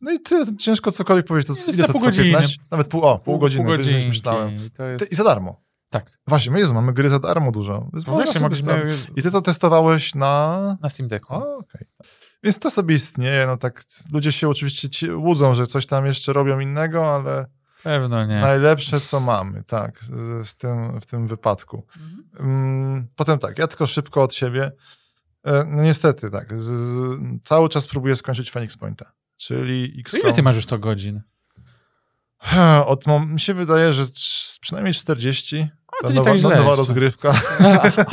No i tyle, ciężko cokolwiek powiedzieć. To Jest ile to pół godziny. 15? Nawet pół, o, pół, godziny, Pół wyżej niż godzinki. myślałem. Jest... I za darmo. Tak. Właśnie, my Jezu, mamy gry za darmo dużo. No właśnie, mogliśmy. I ty to testowałeś na... na Steam Decku. O, okej. Więc to sobie istnieje, no tak, ludzie się oczywiście ci łudzą, że coś tam jeszcze robią innego, ale Pewno nie. najlepsze, co mamy, tak, w tym, w tym wypadku. Mhm. Mm, Potem tak, ja tylko szybko od siebie. E, No niestety, tak. Z, z, cały czas próbuję skończyć Phoenix Pointa, czyli XCOM. ile ty masz już to godzin? Od, mi się wydaje, że przynajmniej 40. A, to nie nowa, tak źle nowa rozgrywka.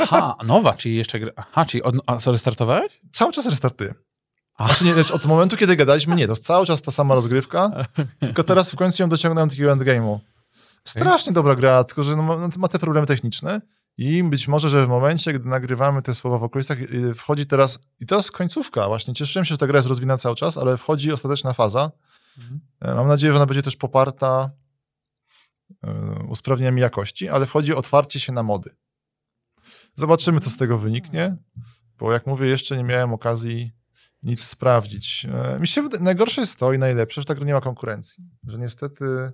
Aha, nowa, czyli jeszcze gra. Aha, czyli od... A co, restartowałeś? Cały czas restartuję. Znaczy, nie, lecz od momentu, kiedy gadaliśmy, nie, to jest cały czas ta sama rozgrywka, (laughs) tylko teraz w końcu ją dociągnąłem do takiego endgame'u. Strasznie dobra gra, tylko że no, ma te problemy techniczne i być może, że w momencie, gdy nagrywamy te słowa w okolicach, y, wchodzi teraz, i to jest końcówka, właśnie cieszyłem się, że ta gra jest rozwinięta cały czas, ale wchodzi ostateczna faza. Mhm. E, Mam nadzieję, że ona będzie też poparta e, usprawnieniami jakości, ale wchodzi otwarcie się na mody. Zobaczymy, co z tego wyniknie, bo jak mówię, jeszcze nie miałem okazji nic sprawdzić. E, mi się najgorsze jest to i najlepsze, że tak nie ma konkurencji. Że niestety,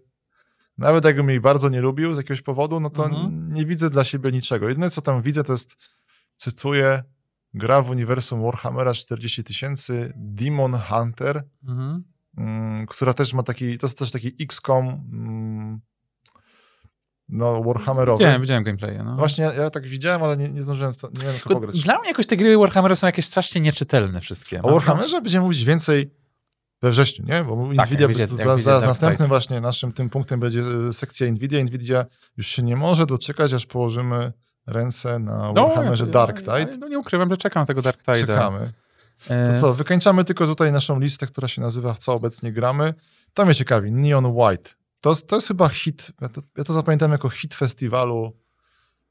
nawet jakbym jej bardzo nie lubił z jakiegoś powodu, no to Mhm. nie widzę dla siebie niczego. Jedyne, co tam widzę, to jest, cytuję, gra w uniwersum Warhammera 40 tysięcy, Demon Hunter, Mhm. mm, która też ma taki, to jest też taki XCOM, mm, no, Warhammerowy. Widziałem, widziałem gameplay. No. Właśnie ja, ja tak widziałem, ale nie, nie zdążyłem, w to, nie wiem, jak pograć. Dla mnie jakoś te gry Warhammer są jakieś strasznie nieczytelne wszystkie. O No. Warhammerze będziemy mówić więcej we wrześniu, nie? Bo Nvidia, wyjdzie- to jak zaraz, zaraz następnym właśnie naszym tym punktem będzie e, sekcja Nvidia. Nvidia już się nie może doczekać, aż położymy ręce na No, Warhammerze ja- Dark ja- Tide. No nie ukrywam, że czekam tego Dark Tide. Czekamy. E, To co, wykańczamy tylko tutaj naszą listę, która się nazywa w co obecnie gramy. To mnie ciekawi, Neon White. To, jest- to jest chyba hit, ja to, ja to zapamiętam jako hit festiwalu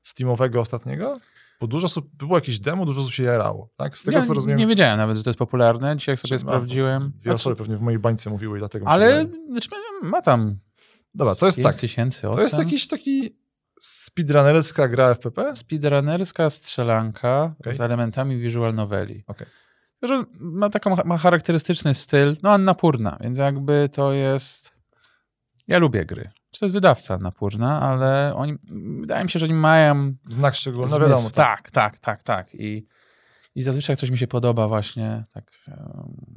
Steamowego ostatniego, bo dużo osób, było jakieś demo, dużo osób się jarało, tak? Z tego ja co rozumiem, nie wiedziałem nawet, że to jest popularne. Dzisiaj jak sobie ma- sprawdziłem. dwie osoby pewnie w mojej bańce mówiły i dlatego Ale znaczy, ma tam Dobra, to jest 5 tak. To jest jakiś taki speedrunnerska gra FPP? speedrunnerska strzelanka Okej. z elementami visual noveli. Tylko, że ma taką ma charakterystyczny styl, no Annapurna, więc jakby to jest... Ja lubię gry. To jest wydawca Annapurna, ale oni, wydaje mi się, że oni mają Znak szczególny, no wiadomo. Tak. Tak, tak, tak, tak. I, I zazwyczaj jak coś mi się podoba właśnie tak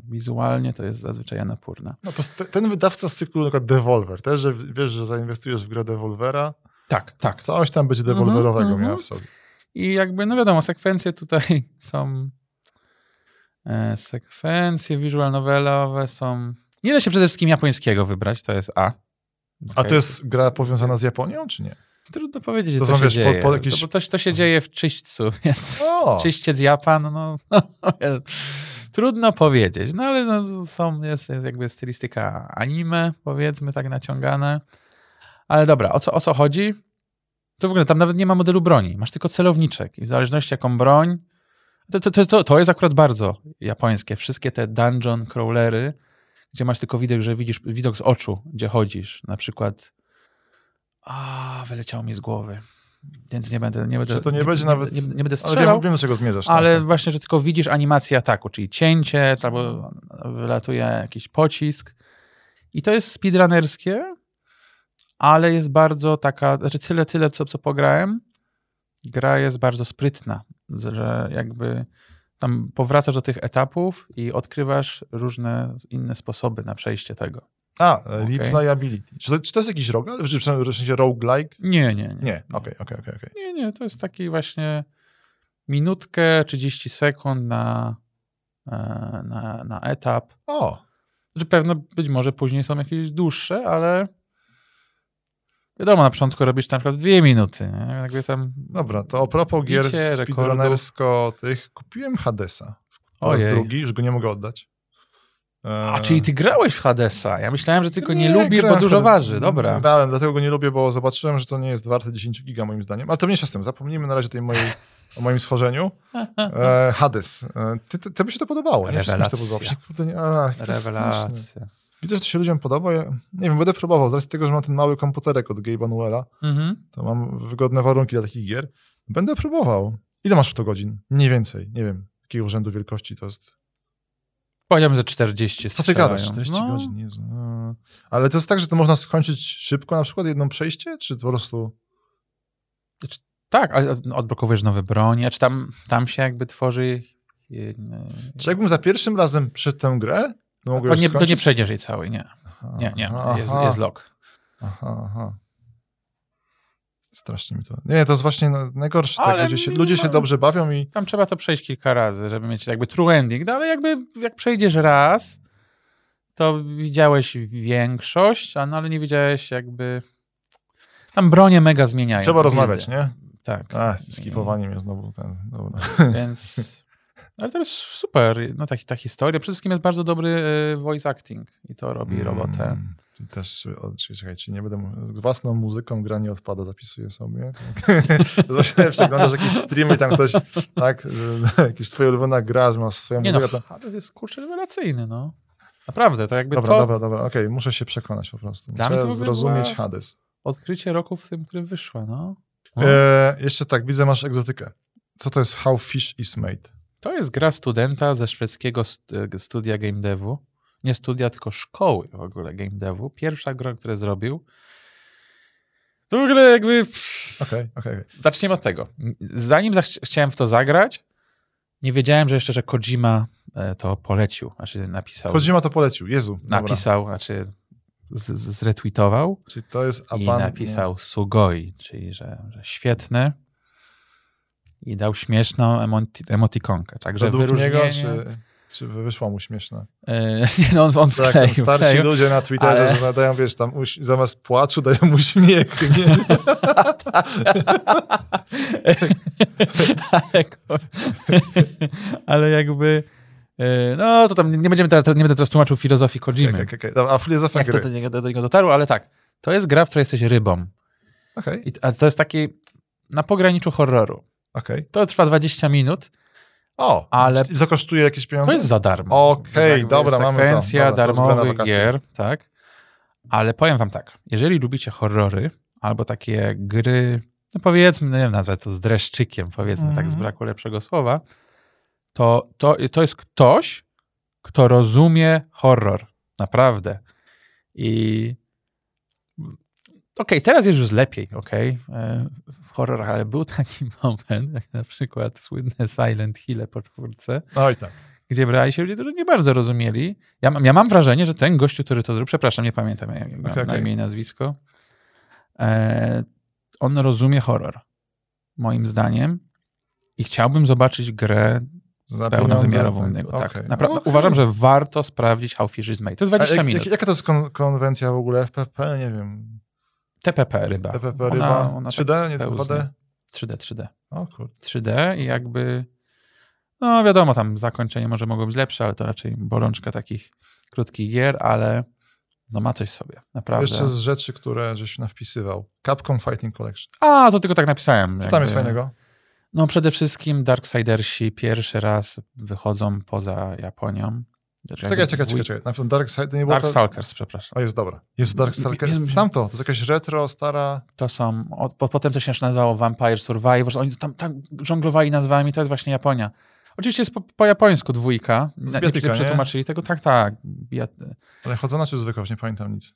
wizualnie, to jest zazwyczaj Annapurna. No to ten wydawca z cyklu na Devolver, też, że wiesz, że zainwestujesz w grę Devolvera, Tak, tak. coś tam będzie Devolverowego Mhm, miała mhm. w sobie. I jakby, no wiadomo, sekwencje tutaj (laughs) są. E, sekwencje visual novelowe są. Nie da się przede wszystkim japońskiego wybrać, to jest A. A Okej. to jest gra powiązana z Japonią, czy nie? Trudno powiedzieć, to to są, się wiesz, po- dzieje. po jakieś- To, bo to, to się dzieje w czyśćcu, (laughs) więc O, czyściec Japan, no, (laughs) trudno powiedzieć. No ale no, są, jest, jest jakby stylistyka anime, powiedzmy, tak naciągane. Ale dobra, o co, o co chodzi? To w ogóle tam nawet nie ma modelu broni, masz tylko celowniczek i w zależności jaką broń, to, to, to, to, to jest akurat bardzo japońskie. Wszystkie te dungeon crawlery, gdzie masz tylko widok, że widzisz widok z oczu, gdzie chodzisz. Na przykład a, wyleciało mi z głowy. Więc nie będę, nie będę, Że to nie będzie nawet- nie, nie, nie będę ale strzelał. wiem, wiem, do czego zmierzasz. Ale tak. właśnie, że tylko widzisz animację ataku, czyli cięcie, albo wylatuje jakiś pocisk. I to jest speedrunnerskie, ale jest bardzo taka, znaczy tyle, tyle, co, co pograłem, gra jest bardzo sprytna, że jakby tam powracasz do tych etapów i odkrywasz różne inne sposoby na przejście tego. A, Okej. replayability. Czy to, czy to jest jakiś rogal? W sensie roguelike? Nie, nie, nie. Nie, okej, okej, okej. Nie, nie, to jest taki właśnie minutkę, 30 sekund na, e, na, na etap. O, Że pewno być może później są jakieś dłuższe, ale wiadomo, na początku robisz na przykład dwie minuty. Nie? Jakby tam... dobra, to a propos gier Bicie rekordów. speedrunnersko tych, kupiłem Hadesa. Po raz Ojej. drugi, już go nie mogę oddać. A, E, czyli ty grałeś w Hadesa. Ja myślałem, że tylko nie, lubisz, bo dużo waży. Dobra. Grałem, dlatego go nie lubię, bo zobaczyłem, że to nie jest warte 10 giga moim zdaniem. Ale to mniejsza z tym. Zapomnijmy na razie tej mojej, o moim schorzeniu. E, Hades. E, ty, ty, ty by się to podobało. Nie wszystkim się to podobało. Nie, to. Rewelacja. Widzę, że to się ludziom podoba. Ja, nie wiem, będę próbował. Z racji tego, że mam ten mały komputerek od Gabe'a Newella, Mhm. to mam wygodne warunki dla takich gier. Będę próbował. Ile masz w to godzin? Mniej więcej. Nie wiem, jakiego rzędu wielkości to jest. Powiedziałbym, że 40 Co ty gadasz? 40 no, godzin, Jezu. no. Ale to jest tak, że to można skończyć szybko, na przykład jedno przejście, czy po prostu... Tak, ale odblokowujesz nowe bronie, czy tam, tam się jakby tworzy... jedne- Czy jakbym za pierwszym razem przed tę grę, to mogę To nie, to nie przejdziesz jej całej, nie. Aha, Nie, nie, aha, jest, jest lock. Aha, aha. Strasznie mi to... Nie, to jest właśnie no, najgorsze. Tak, ludzie, się, ludzie się dobrze bawią i... Tam trzeba to przejść kilka razy, żeby mieć jakby true ending, no ale jakby jak przejdziesz raz, to widziałeś większość, a no ale nie widziałeś jakby... Tam bronie mega zmieniają. Trzeba rozmawiać, nie? Tak. A, skipowanie mnie znowu ten... Dobra. Więc... (laughs) Ale to jest super, no ta, ta historia. Przede wszystkim jest bardzo dobry e, voice acting i to robi robotę. Mm, tu też, o, czekaj, czekaj, czy nie będę... Własną muzyką gra nie odpada, zapisuję sobie. (laughs) Tak. To Właśnie przeglądasz jakieś streamy, tam ktoś, tak, że (laughs) jakieś twoja ulubiona gra, że ma swoją Nie no, muzykę, to... Hades jest kurczę rewelacyjny, no. Naprawdę, to jakby Dobra, to dobra, dobra, okej, muszę się przekonać po prostu. Dla to Trzeba zrozumieć Hades. odkrycie roku w tym, którym wyszła, no. No. E, jeszcze tak, widzę, masz egzotykę. Co to jest How Fish is Made? To jest gra studenta ze szwedzkiego e, studia game devu. Nie studia, tylko szkoły w ogóle game devu. Pierwsza gra, którą zrobił. To w ogóle jakby... Okej. okej. Zaczniemy od tego. Zanim chciałem w to zagrać, nie wiedziałem, że jeszcze, że Kojima e, to polecił, znaczy napisał. Kojima to polecił, Jezu. Dobra. napisał, znaczy z- zretweetował Czyli to jest i Aban... napisał Sugoi, czyli że, że świetne i dał śmieszną emoti- emotikonkę. Także Według wyróżnienie... niego, czy, czy wyszło mu śmieszne? E, (laughs) no on, on Tak, wkleił, tam starsi wkleił. ludzie na Twitterze, ale- że nadają, wiesz, tam zamiast płaczu dają mu śmiech. Nie? (laughs) ale, ale jakby e, no to tam nie będziemy teraz, nie będę teraz tłumaczył filozofii Kojimy. Okej, okej. Dobra, A filozofia Jak to gry. do niego, do niego dotarło, ale tak. To jest gra, w której jesteś rybą. Okej, I, a to jest taki na pograniczu horroru. Okej. To trwa 20 minut. O, Ale- I to kosztuje jakieś pieniądze? To jest za darmo. Okej, Jakby dobra, mamy to. Sekwencja Dobra, to zbędne darmowych gier, tak. Ale powiem wam tak, jeżeli lubicie horrory albo takie gry, no powiedzmy, nie wiem, nazwać to z dreszczykiem, powiedzmy tak z Mhm. braku lepszego słowa, to, to, to jest ktoś, kto rozumie horror. Naprawdę. I okej, teraz jest już lepiej, okej, e, w horrorach, ale był taki (laughs) moment, jak na przykład słynne Silent Hill po czwórce, Oj tak. gdzie brali się ludzie, którzy nie bardzo rozumieli. Ja, mam- ja mam wrażenie, że ten gościu, który to zrobił, przepraszam, nie pamiętam jak, jak Okej, na imię i nazwisko, e, on rozumie horror, moim zdaniem. I chciałbym zobaczyć grę Za pełnowymiarową. pieniądze, niego, Tak. Naprawdę Okej. uważam, że warto sprawdzić How Fish is Made. To jest A 20 jak, minut. jak, jaka to jest kon konwencja w ogóle FPP? Nie wiem. TPP ryba. TPP Ona- ryba? ona 3D, tak nie pełznie. 2D? 3D, 3D. O kurde. 3D i jakby, no wiadomo, tam zakończenie może mogło być lepsze, ale to raczej bolączka takich krótkich gier, ale no ma coś sobie, naprawdę. Jeszcze z rzeczy, które żeś nawpisywał. Capcom Fighting Collection. A, to tylko tak napisałem. Co jakby. tam jest fajnego? No przede wszystkim Darksidersi pierwszy raz wychodzą poza Japonią. Czekaj, czekaj, czekaj, czekaj. Na pewno Dark Side to nie było to... Darkstalkers, przepraszam. O, jest dobra. Jest Dark Stalker. Nie- Tam to. To jest jakaś retro, stara... To są, o, po, potem to się nazywało Vampire Survivors, oni tam, tam żonglowali nazwami, to jest właśnie Japonia. Oczywiście jest po, po japońsku dwójka, Z biatyka, nie nie? przetłumaczyli tego, tak, tak. Bijat, Ale chodzona czy zwykła? Już nie pamiętam nic.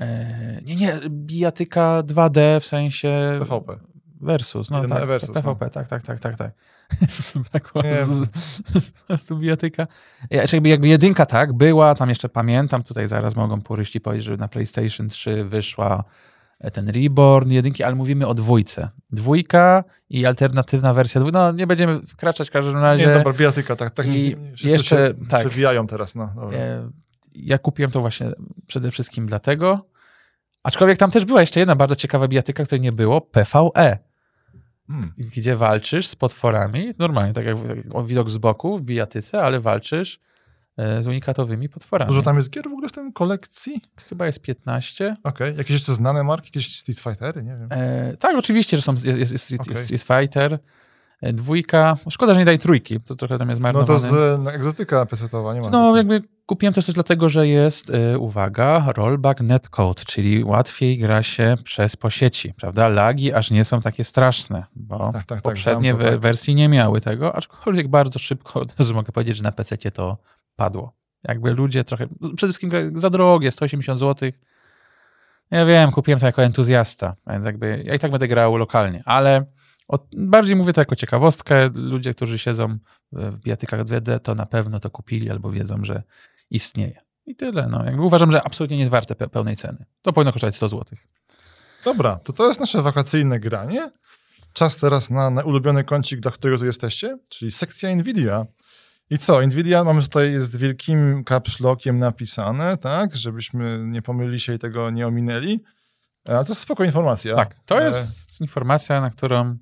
e, nie, nie, bijatyka 2D w sensie PvP. Versus, no tak, versus, PvP, tak, tak, tak, tak, tak. (laughs) Brakło z, z, (laughs) po prostu bijatyka. Ja, jakby, jakby jedynka tak była, tam jeszcze pamiętam, tutaj zaraz mogą puryści powiedzieć, że na PlayStation 3 wyszła e, ten Reborn jedynki, ale mówimy o dwójce. Dwójka i alternatywna wersja dwójki. No nie będziemy wkraczać w każdym razie. Nie, dobra, bijatyka, tak. tak I wszyscy jeszcze, się tak. przewijają teraz, no. Dobra. E, Ja kupiłem to właśnie przede wszystkim dlatego, aczkolwiek tam też była jeszcze jedna bardzo ciekawa bijatyka, której nie było, PvE. Hmm. gdzie walczysz z potworami, normalnie, tak jak jak widok z boku w bijatyce, ale walczysz e, z unikatowymi potworami. Dużo tam jest gier w ogóle w tym kolekcji? Chyba jest 15. Okej. Jakieś jeszcze znane marki? Jakieś Street Fightery? Nie wiem. E, tak, oczywiście, że są, jest, jest, jest, Street- Okej. jest Fighter, e, dwójka. Szkoda, że nie daj trójki, to trochę tam jest No marnowane. to z no, egzotyka pesetowa, nie ma. No, jakby kupiłem też, też dlatego, że jest, e, uwaga, rollback netcode, czyli łatwiej gra się przez po sieci, prawda? Lagi aż nie są takie straszne, bo Tak, tak, tak, poprzednie znam to, we- tak. wersje nie miały tego, aczkolwiek bardzo szybko od razu mogę powiedzieć, że na PC to padło. Jakby ludzie trochę, przede wszystkim za drogie, 180 zł. Ja wiem, kupiłem to jako entuzjasta, więc jakby ja i tak będę grał lokalnie, ale od, bardziej mówię to jako ciekawostkę. Ludzie, którzy siedzą w bijatykach 2D, to na pewno to kupili albo wiedzą, że istnieje. I tyle. No. Jakby uważam, że absolutnie nie jest warte pe- pełnej ceny. To powinno kosztować 100 zł. Dobra, to to jest nasze wakacyjne granie. Czas teraz na, na ulubiony kącik, dla którego tu jesteście, czyli sekcja Nvidia. I co? Nvidia mamy tutaj jest wielkim caps lockiem napisane, tak? Żebyśmy nie pomylili się i tego nie ominęli. Ale to jest spoko informacja. Tak, to E, jest informacja, na którą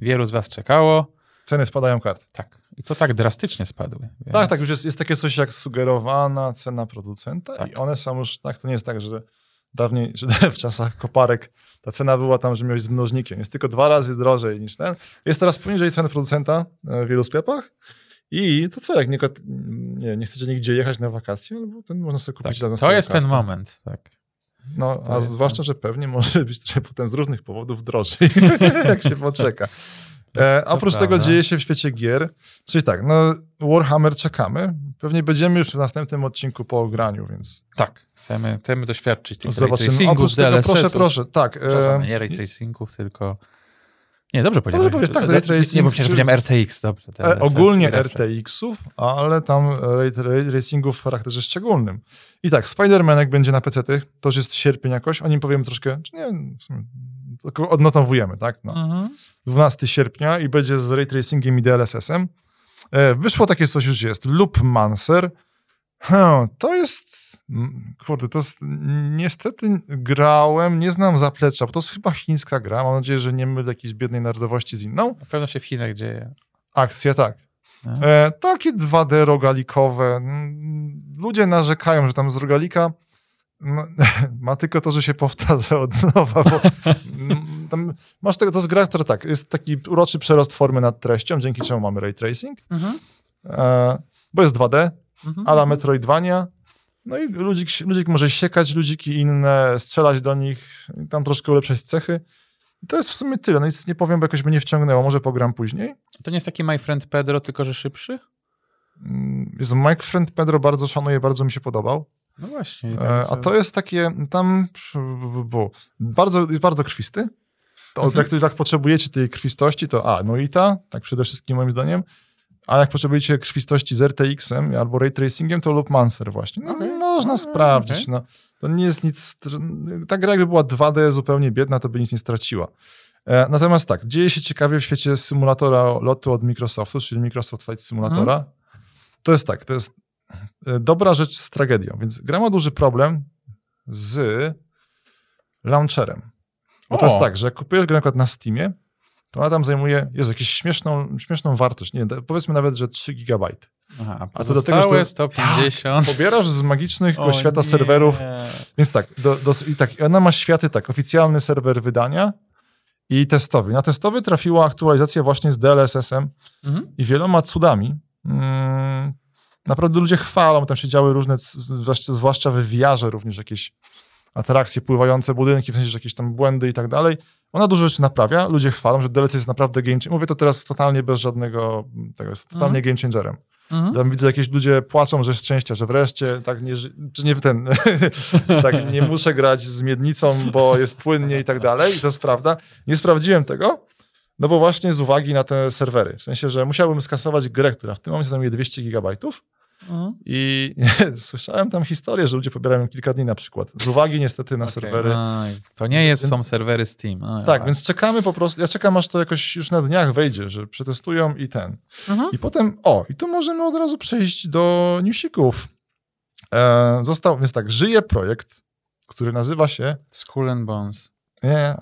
wielu z was czekało. Ceny spadają kart. Tak. I to tak drastycznie spadły. Więc... Tak, tak, już jest, jest takie coś jak sugerowana cena producenta Tak. i one są już, tak, to nie jest tak, że dawniej, że (laughs) w czasach koparek ta cena była tam, że miałeś z mnożnikiem. Jest tylko dwa razy drożej niż ten. Jest teraz poniżej ceny producenta e, w wielu sklepach i to co, jak nie, nie, nie chcecie nigdzie jechać na wakacje, albo ten można sobie kupić tak. To jest ten moment. Tak. No, a zwłaszcza, że pewnie może być trochę potem z różnych powodów drożej, (laughs) jak się poczeka. E, oprócz tego dzieje się w świecie gier. Czyli tak, no Warhammer czekamy. Pewnie będziemy już w następnym odcinku po ograniu, więc... Tak, chcemy, chcemy doświadczyć tych Zobaczymy. Oprócz tego, proszę, proszę, tak. E... Nie ray tracingów, tylko... Nie, dobrze powiedziałem. Dobrze tak, ray tracing. Nie, bo że powiedziałem RTX, dobrze. E, ogólnie RTX-ów, ale tam ray, ray tracingów w charakterze szczególnym. I tak, Spider-Man jak będzie na PC, to już jest sierpień jakoś, o nim powiem troszkę, czy nie, w sumie, odnotowujemy, tak? No. Mhm. 12 sierpnia i będzie z ray tracingiem i DLSS-em. E, wyszło takie coś już jest. Loop Mancer. Hmm, to jest. Kurde, to jest. Niestety grałem, nie znam zaplecza, bo to jest chyba chińska gra. Mam nadzieję, że nie mylę jakiejś biednej narodowości z inną. Na pewno się w Chinach dzieje. Akcja, tak. E, takie 2D rogalikowe. Ludzie narzekają, że tam z rogalika no, (laughs) ma tylko to, że się powtarza od nowa, bo masz tego, to jest gra, która tak, jest taki uroczy przerost formy nad treścią, dzięki czemu mamy ray tracing, mhm. e, bo jest 2D, mhm. ala Metroidvania, no i ludzik, ludzik może siekać ludziki inne, strzelać do nich, tam troszkę ulepszać cechy. I to jest w sumie tyle. No nic nie powiem, bo jakoś mnie nie wciągnęło. Może pogram później. To nie jest taki My Friend Pedro, tylko że szybszy? Mm, jest My Friend Pedro bardzo szanuję, bardzo mi się podobał. No właśnie. E, a to jest takie, tam bardzo, jest bardzo krwisty. To mhm. jak, jak potrzebujecie tej krwistości, to a, no i ta, tak przede wszystkim moim zdaniem. A jak potrzebujecie krwistości z RTX-em albo ray tracingiem, to lub Mancer właśnie. No, okay. Można okay. sprawdzić. Okay. No, to nie jest nic. Ta gra, jakby była 2D zupełnie biedna, to by nic nie straciła. E, natomiast tak, dzieje się ciekawie w świecie symulatora lotu od Microsoftu, czyli Microsoft Flight Simulatora. Mhm. To jest tak, to jest dobra rzecz z tragedią. Więc gra ma duży problem z launcherem. Bo o. to jest tak, że jak kupujesz grę na przykład na Steamie, to ona tam zajmuje, jest jakąś śmieszną, śmieszną wartość. Nie, powiedzmy nawet, że 3 GB. Aha, a to do tego, że to, 150. Tak, pobierasz z magicznych świata nie. serwerów. Więc tak, do, do, i tak, ona ma światy tak, oficjalny serwer wydania i testowy. Na testowy trafiła aktualizacja właśnie z DLSS-em mhm. i wieloma cudami. Mm, naprawdę ludzie chwalą, tam się działy różne, zwłaszcza w wiarze również jakieś atrakcje, pływające budynki, w sensie, że jakieś tam błędy i tak dalej. Ona dużo rzeczy naprawia, ludzie chwalą, że DLC jest naprawdę game changer. Mówię to teraz totalnie bez żadnego, tego jest totalnie mhm. game changerem. Mhm. Tam widzę, jakieś ludzie płaczą, że szczęścia, że wreszcie tak nie, czy nie ten, (laughs) tak nie muszę grać z miednicą, bo jest płynnie i tak dalej. I to jest prawda. Nie sprawdziłem tego, no bo właśnie z uwagi na te serwery. W sensie, że musiałbym skasować grę, która w tym momencie zajmuje 200 gigabajtów, Mhm. I (laughs) słyszałem tam historię, że ludzie pobierają kilka dni na przykład. Z uwagi niestety na okay. serwery. to nie jest, są serwery Steam. tak, więc czekamy po prostu. Ja czekam, aż to jakoś już na dniach wejdzie, że przetestują i ten. Mhm. I potem, o, i tu możemy od razu przejść do newsików. E, został, więc tak, żyje projekt, który nazywa się... Skull and Bones. Nie,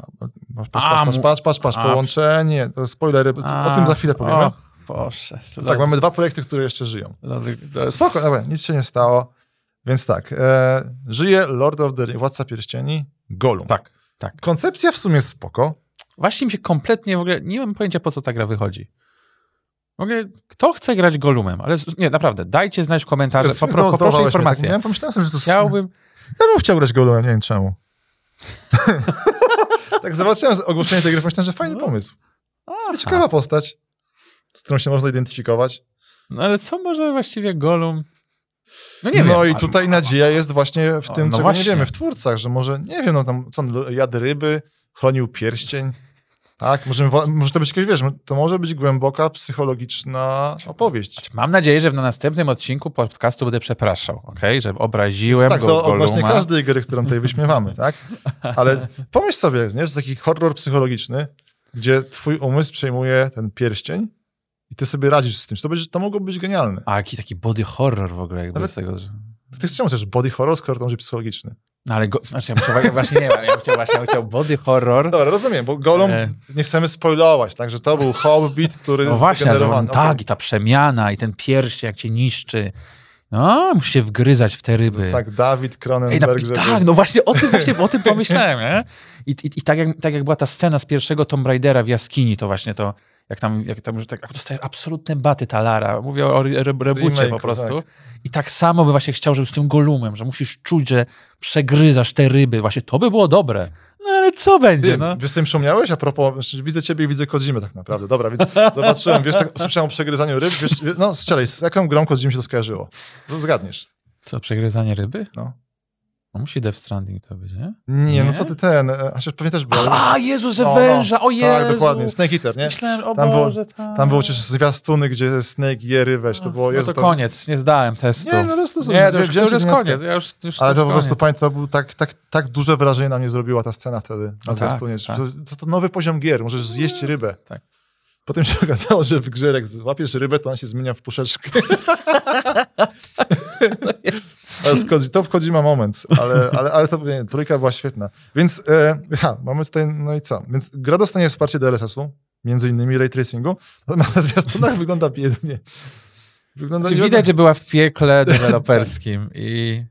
patrz, patrz, patrz, patrz, patrz, patrz, połączenie, to spoilery, o tym za chwilę powiemy. Boże. Tak, mamy dwa projekty, które jeszcze żyją. Jest... Spoko, dobra, nic się nie stało. Więc tak, e, żyje Lord of the Władca Pierścieni, Gollum. Tak, tak. Koncepcja w sumie spoko. Właśnie mi się kompletnie w ogóle, nie mam pojęcia po co ta gra wychodzi. W ogóle, kto chce grać Golumem? Ale nie, naprawdę, dajcie znać w komentarzach, popro, poproszę informację. Tak, ja pomyślałem sobie, że to Chciałbym... Ja bym chciał grać Golumem, nie wiem czemu. (laughs) tak zobaczyłem ogłoszenie tej gry, pomyślałem, że fajny no. pomysł. Jest ciekawa postać z którą się można identyfikować. No ale co może właściwie Golum? No nie No wiem, i tutaj nadzieja jest właśnie w tym, no czego właśnie. nie wiemy, w twórcach, że może, nie wiem, no tam, co on jadł ryby, chronił pierścień. Tak, może, może to być jakoś, wiesz, to może być głęboka psychologiczna opowieść. Mam nadzieję, że na następnym odcinku podcastu będę przepraszał, okay? że obraziłem tak, go to odnośnie każdej gry, którą tutaj wyśmiewamy, tak? Ale pomyśl sobie, nie, że taki horror psychologiczny, gdzie twój umysł przejmuje ten pierścień i ty sobie radzisz z tym. To, będzie, to mogło być genialne. A jaki taki body horror w ogóle jakby z tego. Że... Ty czemu chcesz body horror, skoro to może psychologiczny? No ale go, znaczy, ja chciał, właśnie nie ja chciał właśnie ja chciał body horror. Dobra, rozumiem, bo Golem e... nie chcemy spoilować, także to był Hobbit, który no właśnie, on, tak, i ta przemiana, i ten pierścień, jak cię niszczy. No, musi się wgryzać w te ryby. Tak, Dawid Cronenberg. Ej, żeby... Tak, no właśnie o tym, właśnie o tym pomyślałem. Nie? I, i, i tak, jak, tak jak była ta scena z pierwszego Tomb Raidera w jaskini, to właśnie to jak tam, jak tam że tak, jak dostajesz absolutne baty talara. Mówię o re, rebucie po prostu. Tak. I tak samo by właśnie chciał, żeby z tym golumem, że musisz czuć, że przegryzasz te ryby. Właśnie to by było dobre. No ale co będzie, Ty, no? Wiesz, tym przypomniałeś? A propos, widzę ciebie i widzę Kodzimy tak naprawdę. Dobra, więc (laughs) zobaczyłem, wiesz, tak, słyszałem o przegryzaniu ryb, wiesz, no strzelaj, z jaką grą Kodzimy się to skojarzyło? Zgadniesz. Co, przegryzanie ryby? No. No musi Death Stranding to być, nie? Nie, nie? no co ty ten, e, a pewnie też był. A, Jezus, że no, węża, o Jezu. Tak, dokładnie, Snake Eater, nie? Myślałem, o tam Boże, było, tak. Tam były przecież zwiastuny, gdzie Snake je rybę, to było... No to, to koniec, nie zdałem testu. Nie, no to, to, nie, to, już, to już jest koniec. Ja już, już Ale to, po prostu, pamiętam, to był tak, tak, tak duże wrażenie na mnie zrobiła ta scena wtedy na no zwiastunie. Tak, tak. To, to nowy poziom gier, możesz zjeść rybę. Tak. Potem się (laughs) okazało, że w grze jak złapiesz rybę, to ona się zmienia w puszeczkę. (laughs) to, jest... to wchodzi ma moment, ale, ale, ale to nie, trójka była świetna. Więc e, ha, mamy tutaj, no i co? Więc gra dostanie wsparcie DLSS-u, między innymi ray tracingu, natomiast na zwiastunach wygląda biednie. Wygląda znaczy, widać, że była w piekle deweloperskim i...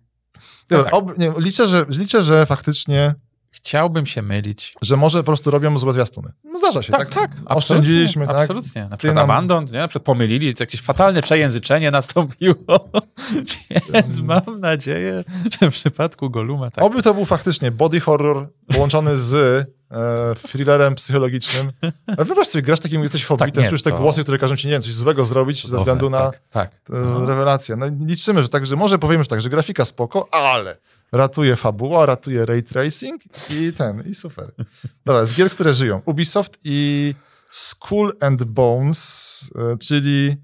No tak. ob, nie, liczę, że, liczę, że faktycznie Chciałbym się mylić. Że może po prostu robią złe zwiastuny. No zdarza się, tak? Tak, tak. Oszczędziliśmy, tak? Absolutnie. Na przykład nam... abandon, nie? Na przykład pomylili, jakieś fatalne przejęzyczenie nastąpiło. (laughs) Więc mm. mam nadzieję, że w przypadku Goluma tak. Oby to był faktycznie body horror połączony z e, thrillerem psychologicznym. Wyobraź sobie, grasz takim, jesteś hobbitem, tak, słyszysz te to... głosy, które każą ci, nie wiem, coś złego zrobić ze względu na tak, tak. rewelację. No liczymy, że tak, że może powiemy, że tak, że grafika spoko, ale ratuje fabuła, ratuje ray tracing i ten, i super. Dobra, z gier, które żyją. Ubisoft i Skull and Bones, e, czyli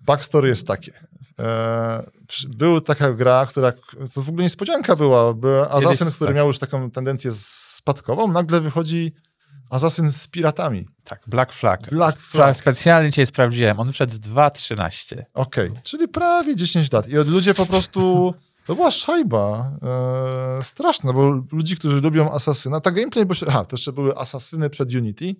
backstory jest takie. E, był taka gra, która, to w ogóle niespodzianka była, był Assassin, który tak. miał już taką tendencję spadkową, nagle wychodzi Assassin z piratami. Tak, Black Flag. Black Flag. Specjalnie cię sprawdziłem, on wszedł w 2.13. Okej, okay. czyli prawie 10 lat. I ludzie po prostu To była szajba e, straszna, bo ludzi, którzy lubią Asasyna, ta gameplay, bo aha, to jeszcze były Asasyny przed Unity,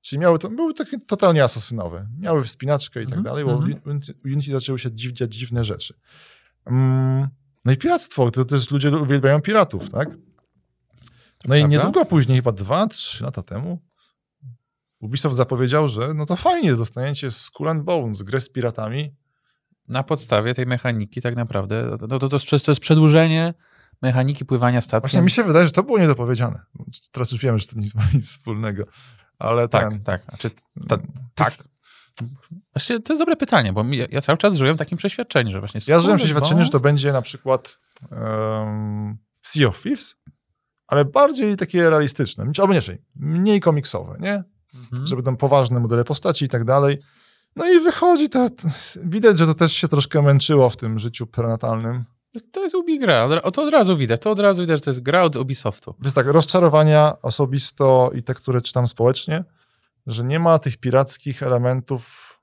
czyli miały to, były takie totalnie asasynowe. Miały wspinaczkę i tak mm -hmm. dalej, bo mm -hmm. Unity zaczęły się dziwić dziwne rzeczy. Mm, no i piractwo, to też ludzie uwielbiają piratów, tak? No i niedługo później, chyba dwa, trzy lata temu, Ubisoft zapowiedział, że no to fajnie, dostaniecie Skull and Bones, grę z piratami, na podstawie tej mechaniki tak naprawdę, to, to, to, to jest przedłużenie mechaniki pływania statkiem. Właśnie mi się wydaje, że to było niedopowiedziane. Teraz już wiemy, że to nie ma nic wspólnego. Ale tak, ten... tak. Znaczy, ta, tak. Właśnie to jest dobre pytanie, bo ja, ja, cały czas żyłem w takim przeświadczeniu, że właśnie... Ja żyłem w przeświadczeniu, bo... że to będzie na przykład um, Sea of Thieves, ale bardziej takie realistyczne, albo nie, mniej komiksowe, nie? Mhm. Żeby tam poważne modele postaci i tak dalej. No i wychodzi to, widać, że to też się troszkę męczyło w tym życiu prenatalnym. To jest Ubi gra, to od razu widać, to od razu widać, że to jest gra od Ubisoftu. Więc tak, rozczarowania osobisto i te, które czytam społecznie, że nie ma tych pirackich elementów.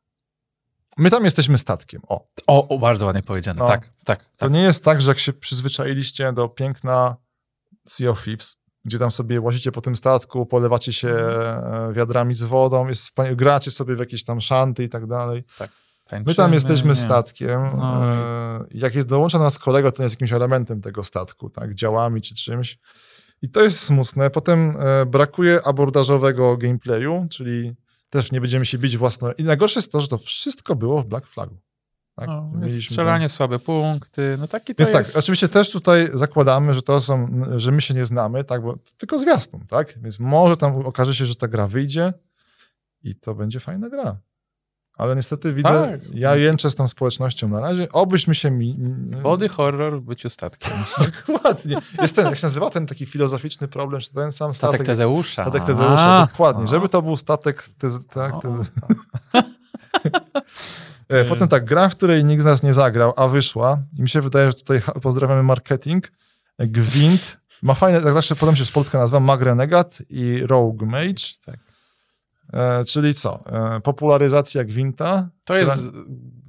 My tam jesteśmy statkiem, o. O, o bardzo ładnie powiedziane, no, tak, tak, tak. To nie jest tak, że jak się przyzwyczailiście do piękna Sea of Thieves, gdzie tam sobie łazicie po tym statku, polewacie się mhm. e, wiadrami z wodą, jest, gracie sobie w jakieś tam szanty i tak dalej. Tak. Tańczymy, My tam jesteśmy nie. statkiem. No. E, jak jest dołącza do nas kolega, to jest jakimś elementem tego statku, tak, działami czy czymś. I to jest smutne. Potem e, brakuje abordażowego gameplayu, czyli też nie będziemy się bić własno. I najgorsze jest to, że to wszystko było w Black Flagu. Tak? No, strzelanie, słabe punkty, no taki to Więc tak, jest... tak, oczywiście też tutaj zakładamy, że to są, że my się nie znamy, tak, bo tylko zwiastun, tak? Więc może tam okaże się, że ta gra wyjdzie i to będzie fajna gra. Ale niestety widzę, tak. ja jęczę z tą społecznością na razie, obyśmy się mi... Body horror w byciu statkiem. (laughs) dokładnie. Jest ten, jak się nazywa ten taki filozoficzny problem, że ten sam statek... Statek Tezeusza. Statek Tezeusza, A, dokładnie. Żeby to był statek... Teze, tak, teze... (laughs) (laughs) E, potem tak, gra, w której nikt z nas nie zagrał, a wyszła i mi się wydaje, że tutaj pozdrawiamy marketing, Gwint, ma fajne, tak zawsze podam się z polska nazwa, Mag Renegat i Rogue Mage. Tak. E, czyli co? E, popularyzacja Gwinta. To jest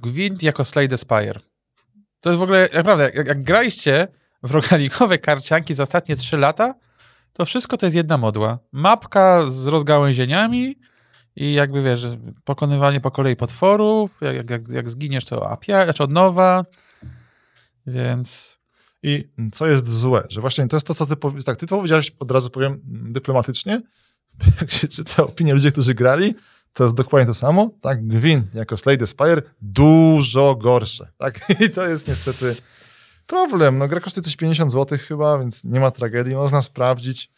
Gwint jako Slay Spire. To jest w ogóle, naprawdę, jak, jak graliście w rogalikowe karcianki za ostatnie trzy lata, to wszystko to jest jedna modła. Mapka z rozgałęzieniami, i jakby wiesz, pokonywanie po kolei potworów, jak, jak, jak zginiesz to apia, znaczy od nowa, więc... I co jest złe, że właśnie to jest to, co ty, tak, ty powiedziałeś, od razu powiem dyplomatycznie, (laughs) jak się czyta opinie ludzi, którzy grali, to jest dokładnie to samo, tak? Gwin jako Slay the Spire dużo gorsze, tak? (laughs) I to jest niestety problem. No gra kosztuje coś 50 zł chyba, więc nie ma tragedii, można sprawdzić.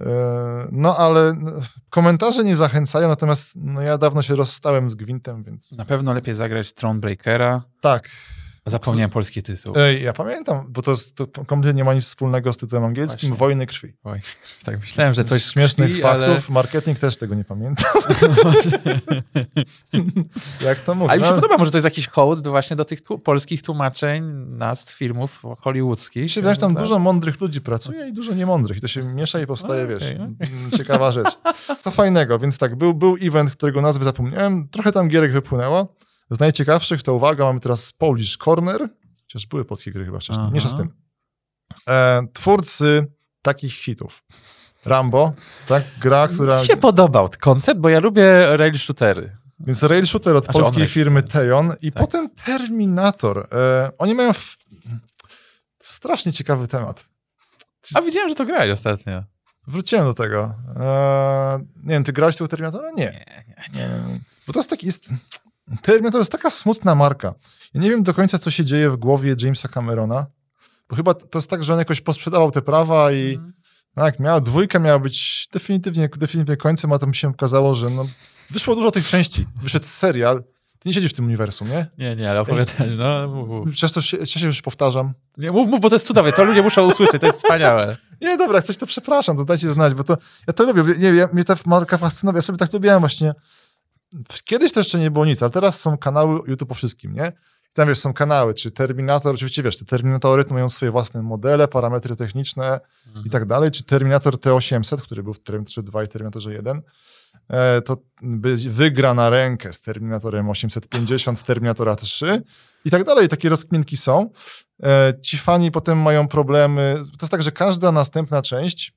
E, no ale no, komentarze nie zachęcają, natomiast no, ja dawno się rozstałem z Gwintem, więc... Na pewno lepiej zagrać Thronebreakera. Tak. Zapomniałem polski tytuł. Ja pamiętam, bo to, jest, to kompletnie nie ma nic wspólnego z tytułem angielskim, Właśnie. Wojny Krwi. Oj, (laughs) tak myślałem, że coś Śmiesznych krwi, faktów, marketing też tego nie pamiętam. (laughs) (laughs) Jak to mówię? Ale mi się No, podoba, może to jest jakiś hołd do, właśnie do tych tłu- polskich tłumaczeń nazw filmów hollywoodzkich. Wydaje, że tam Tak. dużo mądrych ludzi pracuje i dużo niemądrych. I to się miesza i powstaje, Okej, wiesz, mm, ciekawa rzecz. Co fajnego, więc tak, był, był event, którego nazwy zapomniałem, trochę tam gierek wypłynęło. Z najciekawszych to uwaga, mamy teraz Polish Corner, chociaż były polskie gry chyba wcześniej, mniejsza z tym. E, twórcy takich hitów. Rambo, tak, gra, która... Mi się podobał koncept, bo ja lubię rail shootery. Więc rail shooter od Znaczy polskiej firmy. Tejon i Tak. potem Terminator. E, oni mają w... strasznie ciekawy temat. A widziałem, że to grałeś ostatnio. Wróciłem do tego. Eee, nie wiem, ty grałeś tego Terminatora? Nie. Nie, nie, nie. Bo to jest taki... Jest, Terminator jest taka smutna marka. Ja nie wiem do końca, co się dzieje w głowie Jamesa Camerona, bo chyba to jest tak, że on jakoś posprzedawał te prawa i Mhm. tak, miała, dwójka miała być definitywnie, definitywnie końcem, a to mi się okazało, że no, wyszło dużo tych części. Wyszedł serial. Ty nie siedzisz w tym uniwersum, nie? Nie, nie, ale opowiadaj, no mów, mów. Przecież to się, ja się już powtarzam. Nie, mów, mów, bo to jest cudowne, to ludzie muszą usłyszeć, to jest wspaniałe. (laughs) Nie, dobra, jak coś to przepraszam, to dajcie znać, bo to ja to lubię. Nie, ja, mnie ta marka fascynuje. Ja sobie tak lubiłem właśnie. Kiedyś to jeszcze nie było nic, ale teraz są kanały YouTube po wszystkim, nie? I Tam wiesz, są kanały, czy Terminator, oczywiście wiesz, te Terminatory to mają swoje własne modele, parametry techniczne i tak dalej, czy Terminator T800, który był w Terminatorze 2 i Terminatorze 1, e, to wygra na rękę z Terminatorem 850, z Terminatora 3 i tak dalej. Takie rozkminki są. E, Ci fani potem mają problemy. To jest tak, że każda następna część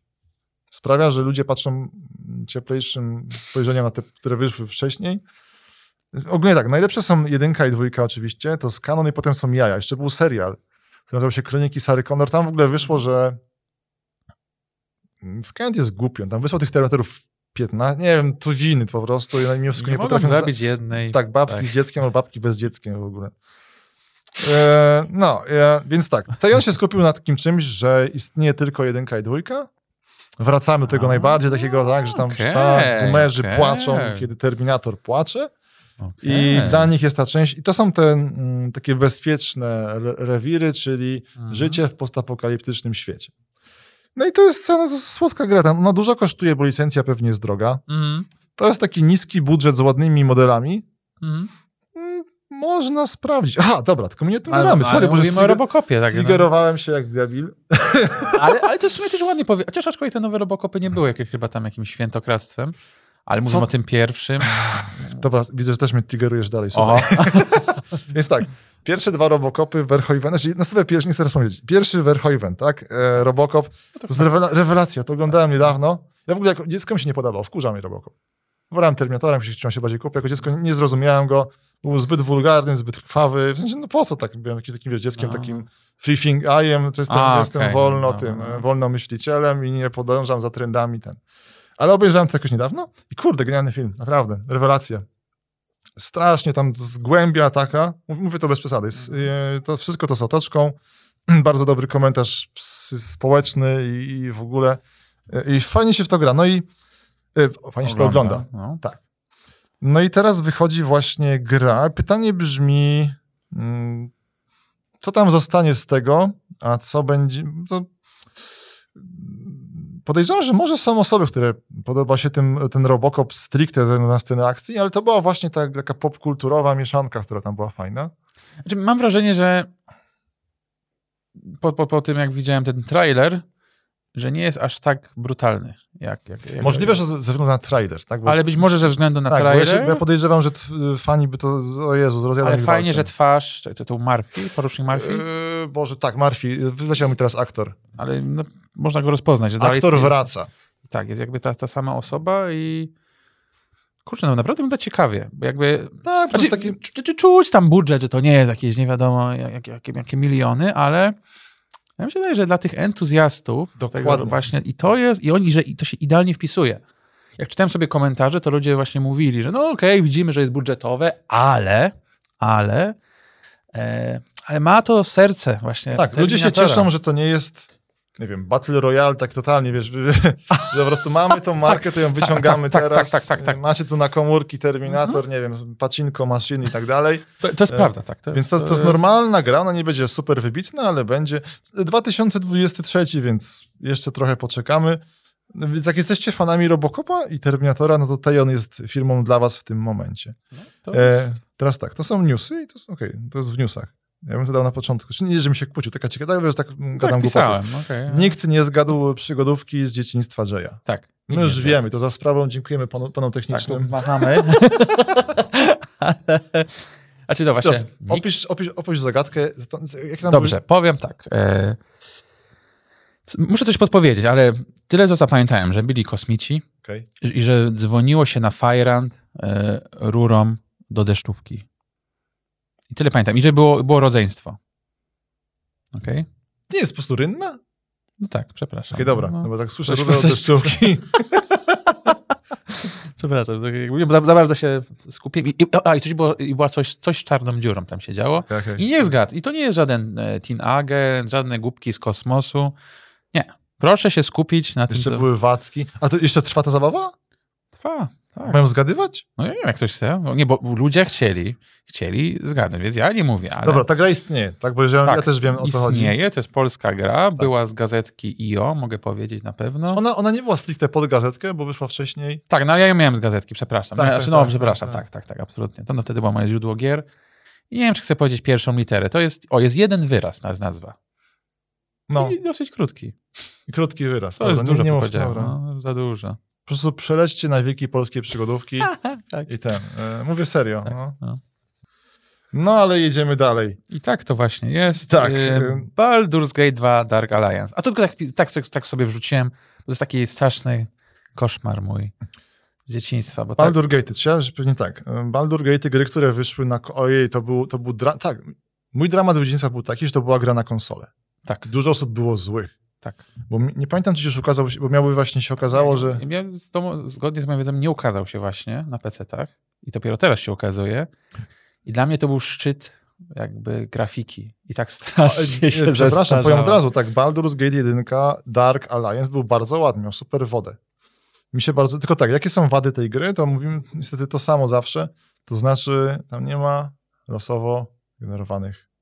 sprawia, że ludzie patrzą cieplejszym spojrzeniem na te, które wyszły wcześniej. Ogólnie tak, najlepsze są jedynka i dwójka oczywiście, to z kanon i potem są jaja. Jeszcze był serial, który nazywał się Kroniki Sary Connor. Tam w ogóle wyszło, że Skynet jest głupi. On tam wysłał tych Terminatorów 15, nie wiem, tuziny po prostu i Nie nie, mogą potrafią... za- zabić jednej. tak, babki tak. z dzieckiem albo babki bez dzieckiem w ogóle. E, no, e, więc tak. Tejon się skupił na takim czymś, że istnieje tylko jedynka i dwójka. Wracamy do tego A, najbardziej, takiego, tak, że tam okej, ta, boomerzy okej. płaczą, kiedy Terminator płacze. Okej. I dla nich jest ta część, i to są te mm, takie bezpieczne re rewiry, czyli Mhm. życie w postapokaliptycznym świecie. No i to jest cena słodka gra. Tam, no dużo kosztuje, bo licencja pewnie jest droga. Mhm. To jest taki niski budżet z ładnymi modelami. Mhm. Można sprawdzić. Aha, dobra, tylko my nie o tym Ale, gadamy. Sorry, bo mówimy o Robocopie. Tak, no. Się jak debil. (laughs) ale, ale to w sumie też ładnie powie. Chociaż aczkolwiek te nowe Robocopy nie były jakieś chyba tam jakimś świętokradztwem. Ale mówimy Co? o tym pierwszym. (sighs) Dobra, widzę, że też mnie triggerujesz dalej. (laughs) (laughs) Więc tak, pierwsze dwa Robocopy, Verhoeven, znaczy następnie pierwszy, nie chcę powiedzieć, pierwszy Verhoeven, tak, e, Robocop, to jest rewela rewelacja, to oglądałem niedawno. Ja w ogóle jako dziecko mi się nie podobał, wkurza mnie Robocop. Wolałem Terminatorem, się chciałem się bardziej kupić, jako dziecko nie zrozumiałem go, był zbyt wulgarny, zbyt krwawy, w sensie, no po co tak, byłem takim, takim wiesz, dzieckiem, A. takim free think eye'em, to jestem, A, jestem wolno no, tym, no. e, wolno myślicielem i nie podążam za trendami ten. Ale obejrzałem to jakoś niedawno i kurde, genialny film, naprawdę, rewelacja. Strasznie tam zgłębia taka, mów- mówię to bez przesady, jest, e, to wszystko to z otoczką, (clears throat) bardzo dobry komentarz społeczny i, i w ogóle e, i fajnie się w to gra, no i e, fajnie się to ogląda. No. Tak. No i teraz wychodzi właśnie gra. Pytanie brzmi, mm, co tam zostanie z tego, a co będzie... To... Podejrzewam, że może są osoby, które podoba się tym, ten Robocop stricte na scenę akcji, ale to była właśnie ta, taka popkulturowa mieszanka, która tam była fajna. Znaczy, mam wrażenie, że po, po, po tym, jak widziałem ten trailer, że nie jest aż tak brutalny. Jak, jak, jak Możliwe, że ze względu na trailer, tak? Bo, Ale być może ze względu na tak, bo ja, trailer. się, ja podejrzewam, że fani by to, o Jezu, z rozjadem ale fajnie, walce. że twarz, czy to, Murphy, porucznik Murphy, Yy, Boże, tak, Murphy, wyleciał mi teraz aktor. ale no, można go rozpoznać. Że Aktor jest, wraca. Tak, jest jakby ta, ta sama osoba i kurczę, no naprawdę wygląda ciekawie, bo jakby Tak, Znaczy, taki... czy, czy czuć tam budżet, że to nie jest jakieś nie wiadomo jak, jakie, jakie miliony, ale ja mi się wydaje, że dla tych entuzjastów Dokładnie. tego właśnie i to jest, i oni, że i to się idealnie wpisuje. jak czytałem sobie komentarze, to ludzie właśnie mówili, że no okej, okay, widzimy, że jest budżetowe, ale, ale, e, ale ma to serce właśnie. Tak, ludzie się cieszą, że to nie jest nie wiem, Battle Royale tak totalnie, wiesz, (laughs) że po prostu mamy tą markę, to ją tak, wyciągamy tak, tak, teraz. Tak, tak, tak, tak, Macie tu na komórki Terminator, mhm. nie wiem, pacinko, maszyn i tak dalej. To, to jest e, prawda, tak. To więc to, to jest normalna gra, ona nie będzie super wybitna, ale będzie 2023, więc jeszcze trochę poczekamy. Więc jak jesteście fanami Robocopa i Terminatora, no to Tejon jest firmą dla was w tym momencie. No, e, jest... e, teraz tak, to są newsy i to jest, okay, to jest w newsach. Ja bym to dał na początku. Czy nie, żebym się kłócił, taka ciekawa, że tak, tak gadam pisałem, okay, Nikt nie zgadł przygodówki z dzieciństwa Jaya. Tak. My już wiemy, to za sprawą dziękujemy panu, panom technicznym. Tak, machamy. (laughs) (laughs) A czy to właśnie... Teraz, opisz, opisz, opisz zagadkę. Dobrze, powiem tak. E... Muszę coś podpowiedzieć, ale tyle co zapamiętałem, że byli kosmici okay. i że dzwoniło się na Firand e, rurą do deszczówki. I tyle pamiętam. I że było, było rodzeństwo. Okej? Okay? Nie jest po prostu rynna? No tak, przepraszam. Okej, okay, dobra, no, no bo tak słyszę rurę od deszczówki. przepraszam, (laughs) za, za, bardzo się skupiłem. I, a, i coś było, i była coś, coś z czarną dziurą tam się działo. Okay, okay. I nie zgadł. I to nie jest żaden e, Teen Agent, żadne głupki z kosmosu. Nie. Proszę się skupić na jeszcze tym. Jeszcze były wacki. A to jeszcze trwa ta zabawa? Trwa. Tak. Mają zgadywać? No nie wiem, jak ktoś chce. No, nie, bo ludzie chcieli, chcieli zgadnąć, więc ja nie mówię. Ale... Dobra, ta gra istnieje, tak? Bo ja, tak, ja też wiem, o co chodzi. Istnieje, to jest polska gra, tak. była z gazetki IO, mogę powiedzieć na pewno. Ona, ona nie była stricte pod gazetkę, bo wyszła wcześniej. Tak, no ja ją miałem z gazetki, przepraszam. Tak, znaczy, no, tak, przepraszam, tak, tak, tak, absolutnie. To no, wtedy było moje źródło gier. I nie wiem, czy chcę powiedzieć pierwszą literę. To jest, o, jest jeden wyraz na nazwa. No. I dosyć krótki. Krótki wyraz. To jest dużo nie, nie mów, no, za dużo. Po prostu przelećcie na wielkie polskie przygodówki (laughs) tak. i ten. E, mówię serio. Tak, no. no. No, ale jedziemy dalej. I tak to właśnie jest. Tak. E, Baldur's Gate 2 Dark Alliance. A to tylko tak, tak, tak sobie wrzuciłem, bo to jest taki straszny koszmar mój z dzieciństwa. Bo Baldur tak... Gate, trzeba, że pewnie tak. Baldur Gate, gry, które wyszły na... Ojej, to był, to był dra... Tak, mój dramat dzieciństwa był taki, że to była gra na konsolę. Tak. Dużo osób było złych. Tak. Bo nie pamiętam, czy się ukazał, bo miałby właśnie się okazało, że... Ja, zgodnie z moją wiedzą nie ukazał się właśnie na PC-tach i dopiero teraz się ukazuje. I dla mnie to był szczyt jakby grafiki. I tak strasznie się Przepraszam, powiem od razu, tak, Baldur's Gate 1 Dark Alliance był bardzo ładny, miał super wodę. Mi się bardzo... Tylko tak, jakie są wady tej gry, to mówimy niestety to samo zawsze. To znaczy, tam nie ma losowo generowanych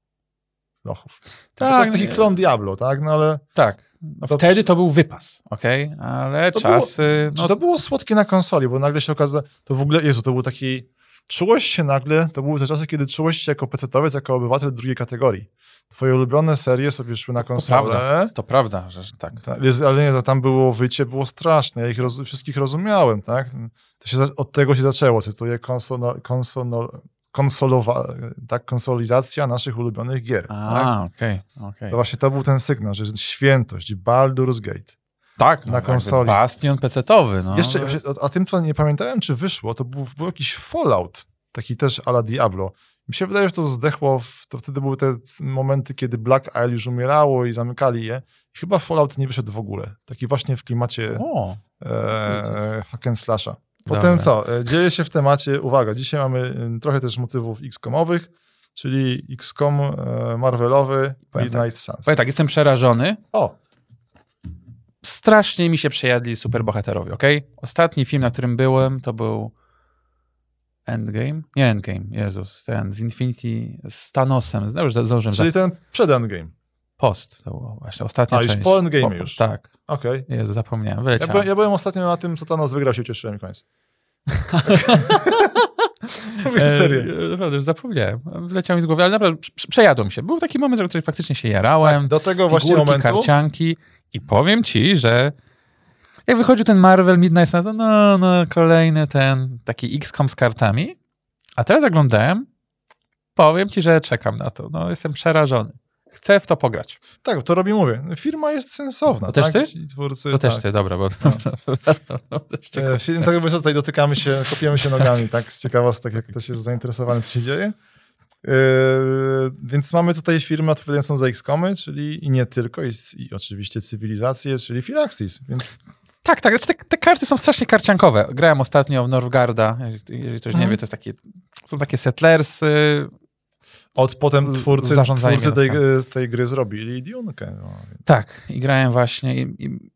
lochów. Tak, to jest taki klon Diablo, tak? No ale... Tak. No to wtedy to był wypas, okej? Okay? Ale to czasy... Było, no... to było słodkie na konsoli, bo nagle się okazało, to w ogóle, Jezu, to był taki... Czułeś się nagle, to były te czasy, kiedy czułeś się jako pecetowiec, jako obywatel drugiej kategorii. Twoje ulubione serie sobie szły na konsolę. To prawda, to prawda że tak. Ta, ale nie, to tam było wycie, było straszne. Ja ich roz, wszystkich rozumiałem, tak? To się, od tego się zaczęło, cytuję konsono, konsono, konsolowa, tak, konsolizacja naszych ulubionych gier. A, tak? okej, okay, okay. To właśnie to był ten sygnał, że jest świętość, Baldur's Gate. Tak, na no, konsoli. Bastion pecetowy. No. Jeszcze, a tym, co nie pamiętałem, czy wyszło, to był, był jakiś Fallout, taki też ala Diablo. Mi się wydaje, że to zdechło, w, to wtedy były te momenty, kiedy Black Isle już umierało i zamykali je. Chyba Fallout nie wyszedł w ogóle. Taki właśnie w klimacie o, e, hack and slasha. Potem Dobra. co? E, dzieje się w temacie, uwaga, dzisiaj mamy trochę też motywów XCOMowych, czyli XCOM e, Marvelowy Powiem Midnight tak. Suns. Powiem tak, jestem przerażony. O! Strasznie mi się przejadli superbohaterowie, ok? Ostatni film, na którym byłem, to był Endgame? Nie Endgame, Jezus, ten z Infinity, z Thanosem. Już zdążyłem Czyli ten przed Endgame. Post, to było właśnie ostatnia A, część. już po Endgame po, już. Tak. Okej. Okay. Jezu, zapomniałem, Ja, byłem, ja byłem ostatnio na tym, co Thanos wygrał, się cieszyłem koniec. (laughs) Mówię serio. E, naprawdę, już zapomniałem. Wleciał mi z głowy, ale naprawdę przejadłem się. Był taki moment, w którym faktycznie się jarałem. Tak, do tego właśnie momentu. karcianki i powiem ci, że jak wychodził ten Marvel Midnight Suns, no, no, kolejny ten taki XCOM z kartami. A teraz zaglądałem, powiem ci, że czekam na to. No, jestem przerażony chcę w to pograć. Tak, to robi, mówię. Firma jest sensowna. To tak? też ty? twórcy, to tak. też ty, dobra, bo... No. (laughs) no e, Film, tak jakby tutaj dotykamy się, kopiemy się nogami, tak, z ciekawostek, jak ktoś jest zainteresowany, co się dzieje. Yy, więc mamy tutaj firmę odpowiadającą za XCOMy, czyli i nie tylko, i, i oczywiście cywilizację, czyli Firaxis, więc Tak, tak. Znaczy te, te karty są strasznie karciankowe. Grałem ostatnio w Norwgarda. Jeżeli ktoś nie Mhm. wie, to jest takie, są takie settlersy. Od potem twórcy, twórcy tej, miastem. tej gry zrobili Dune'kę. No, więc. Tak, i grałem właśnie i, i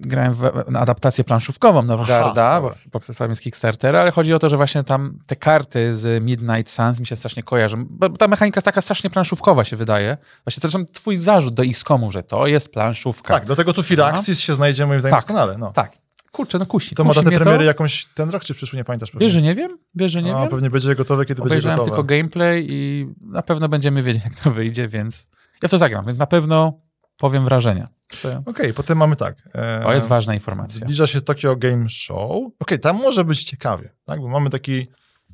grałem w, na adaptację planszówkową Norwgarda, Aha, bo, bo z Kickstartera, ale chodzi o to, że właśnie tam te karty z Midnight Suns mi się strasznie kojarzą. Bo ta mechanika jest taka strasznie planszówkowa się wydaje. Właśnie zresztą twój zarzut do XCOMu, że to jest planszówka. Tak, dlatego tu Firaxis się znajdzie moim zdaniem Tak. doskonale. No. Tak. Kurczę, no kusi. To ma datę premiery jakąś ten rok, czy przyszły, nie pamiętasz pewnie? Wiesz, że nie wiem? Wiesz, że nie A, wiem? pewnie będzie gotowe, kiedy będzie Obejrzałem gotowe. tylko gameplay i na pewno będziemy wiedzieć, (laughs) jak to wyjdzie, więc ja w to zagram, więc na pewno powiem wrażenia. To, Okej, potem mamy tak. e, to jest ważna informacja. Zbliża się Tokyo Game Show. Okej, tam może być ciekawie, tak? Bo mamy taki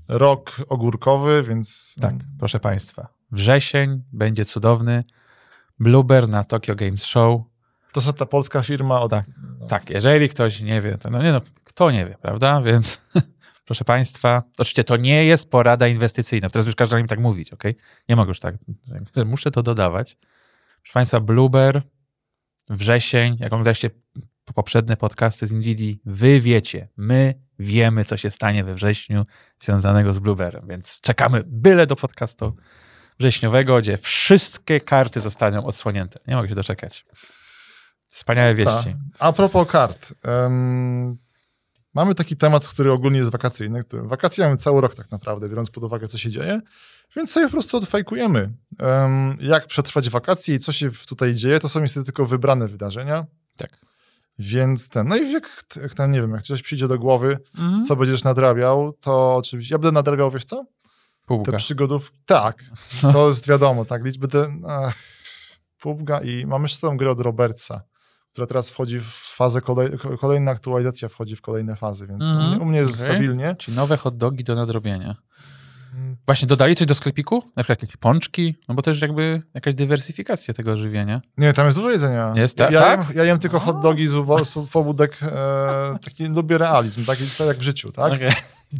rok ogórkowy, więc... Tak, proszę Państwa. Wrzesień będzie cudowny. Blueber na Tokyo Games Show. To jest ta polska firma od... Tak. Tak, jeżeli ktoś nie wie, to no nie no, kto nie wie, prawda? Więc (laughs) proszę Państwa, oczywiście to nie jest porada inwestycyjna. Teraz już każdy mi tak mówić, ok? Nie mogę już tak, muszę to dodawać. Proszę Państwa, Blueber, wrzesień, jak oglądaliście poprzednie podcasty z Indii, wy wiecie, my wiemy, co się stanie we wrześniu związanego z Blueberem, więc czekamy byle do podcastu wrześniowego, gdzie wszystkie karty zostaną odsłonięte. Nie mogę się doczekać. Wspaniałe wieści. A propos kart. em, mamy taki temat, który ogólnie jest wakacyjny. Który, wakacje mamy cały rok tak naprawdę, biorąc pod uwagę, co się dzieje. Więc sobie po prostu odfajkujemy. em, jak przetrwać wakacje i co się tutaj dzieje, to są niestety tylko wybrane wydarzenia. Tak. Więc ten, no i jak, jak tam, nie wiem, jak coś przyjdzie do głowy, Mhm. co będziesz nadrabiał, to oczywiście, ja będę nadrabiał, wiesz co? Półka. Te przygodów, tak, to jest wiadomo, tak, liczby te, ach, i mamy jeszcze tą grę od Robertsa, która teraz wchodzi w fazę, kolej, kolejna aktualizacja wchodzi w kolejne fazy, więc u, Mhm, mnie, u mnie jest okej. stabilnie. Czyli nowe hot dogi do nadrobienia. Właśnie dodali coś do sklepiku? Na przykład jakieś pączki? No bo też jakby jakaś dywersyfikacja tego żywienia. Nie, tam jest dużo jedzenia. Jest, ja, tak? ja, Tak? jem, ja jem tylko hot dogi z, z pobudek, e, taki lubię realizm, taki, tak jak w życiu, tak? Okej.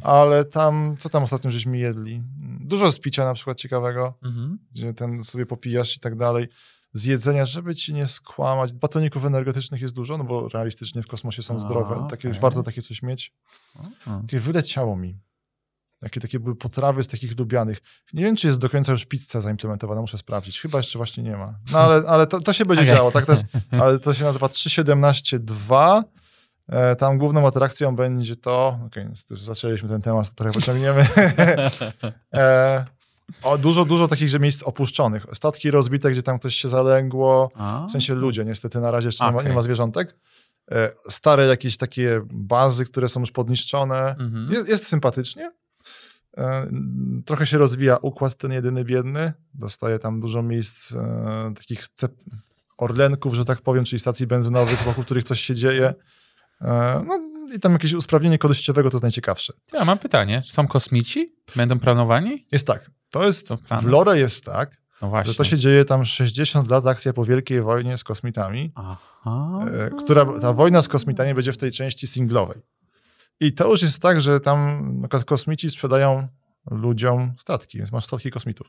Ale tam, co tam ostatnio żeśmy jedli? Dużo z picia na przykład ciekawego. Mhm. gdzie ten sobie popijasz i tak dalej. Z jedzenia, żeby ci nie skłamać. Batoników energetycznych jest dużo, no bo realistycznie w kosmosie są zdrowe. Takie, okej. Warto takie coś mieć. Takie wyleciało mi. Jakie takie były potrawy z takich lubianych. Nie wiem, czy jest do końca już pizza zaimplementowana, muszę sprawdzić. Chyba jeszcze właśnie nie ma. No ale, ale to, to się będzie Okej. działo, tak? To jest, (laughs) ale to się nazywa 3.17.2. E, tam główną atrakcją będzie to. Okej, już zaczęliśmy ten temat, trochę pociągniemy. (laughs) e, o, dużo, dużo takich że miejsc opuszczonych. Statki rozbite, gdzie tam ktoś się zalęgło. A? W sensie ludzie, niestety na razie jeszcze nie, ma, nie ma zwierzątek. E, stare jakieś takie bazy, które są już podniszczone. Mhm. Jest, jest sympatycznie. E, trochę się rozwija układ ten jedyny biedny. Dostaje tam dużo miejsc e, takich cep- orlenków, że tak powiem, czyli stacji benzynowych, wokół których coś się dzieje. E, no i tam jakieś usprawnienie kodościowego to jest najciekawsze. Ja mam pytanie. Są kosmici? Będą planowani? Jest tak, to jest, To w lore jest tak, No że to się dzieje tam 60 lat akcja po Wielkiej Wojnie z kosmitami, Aha. e, która, ta wojna z kosmitami będzie w tej części singlowej. I to już jest tak, że tam kosmici sprzedają ludziom statki, więc masz statki kosmitów.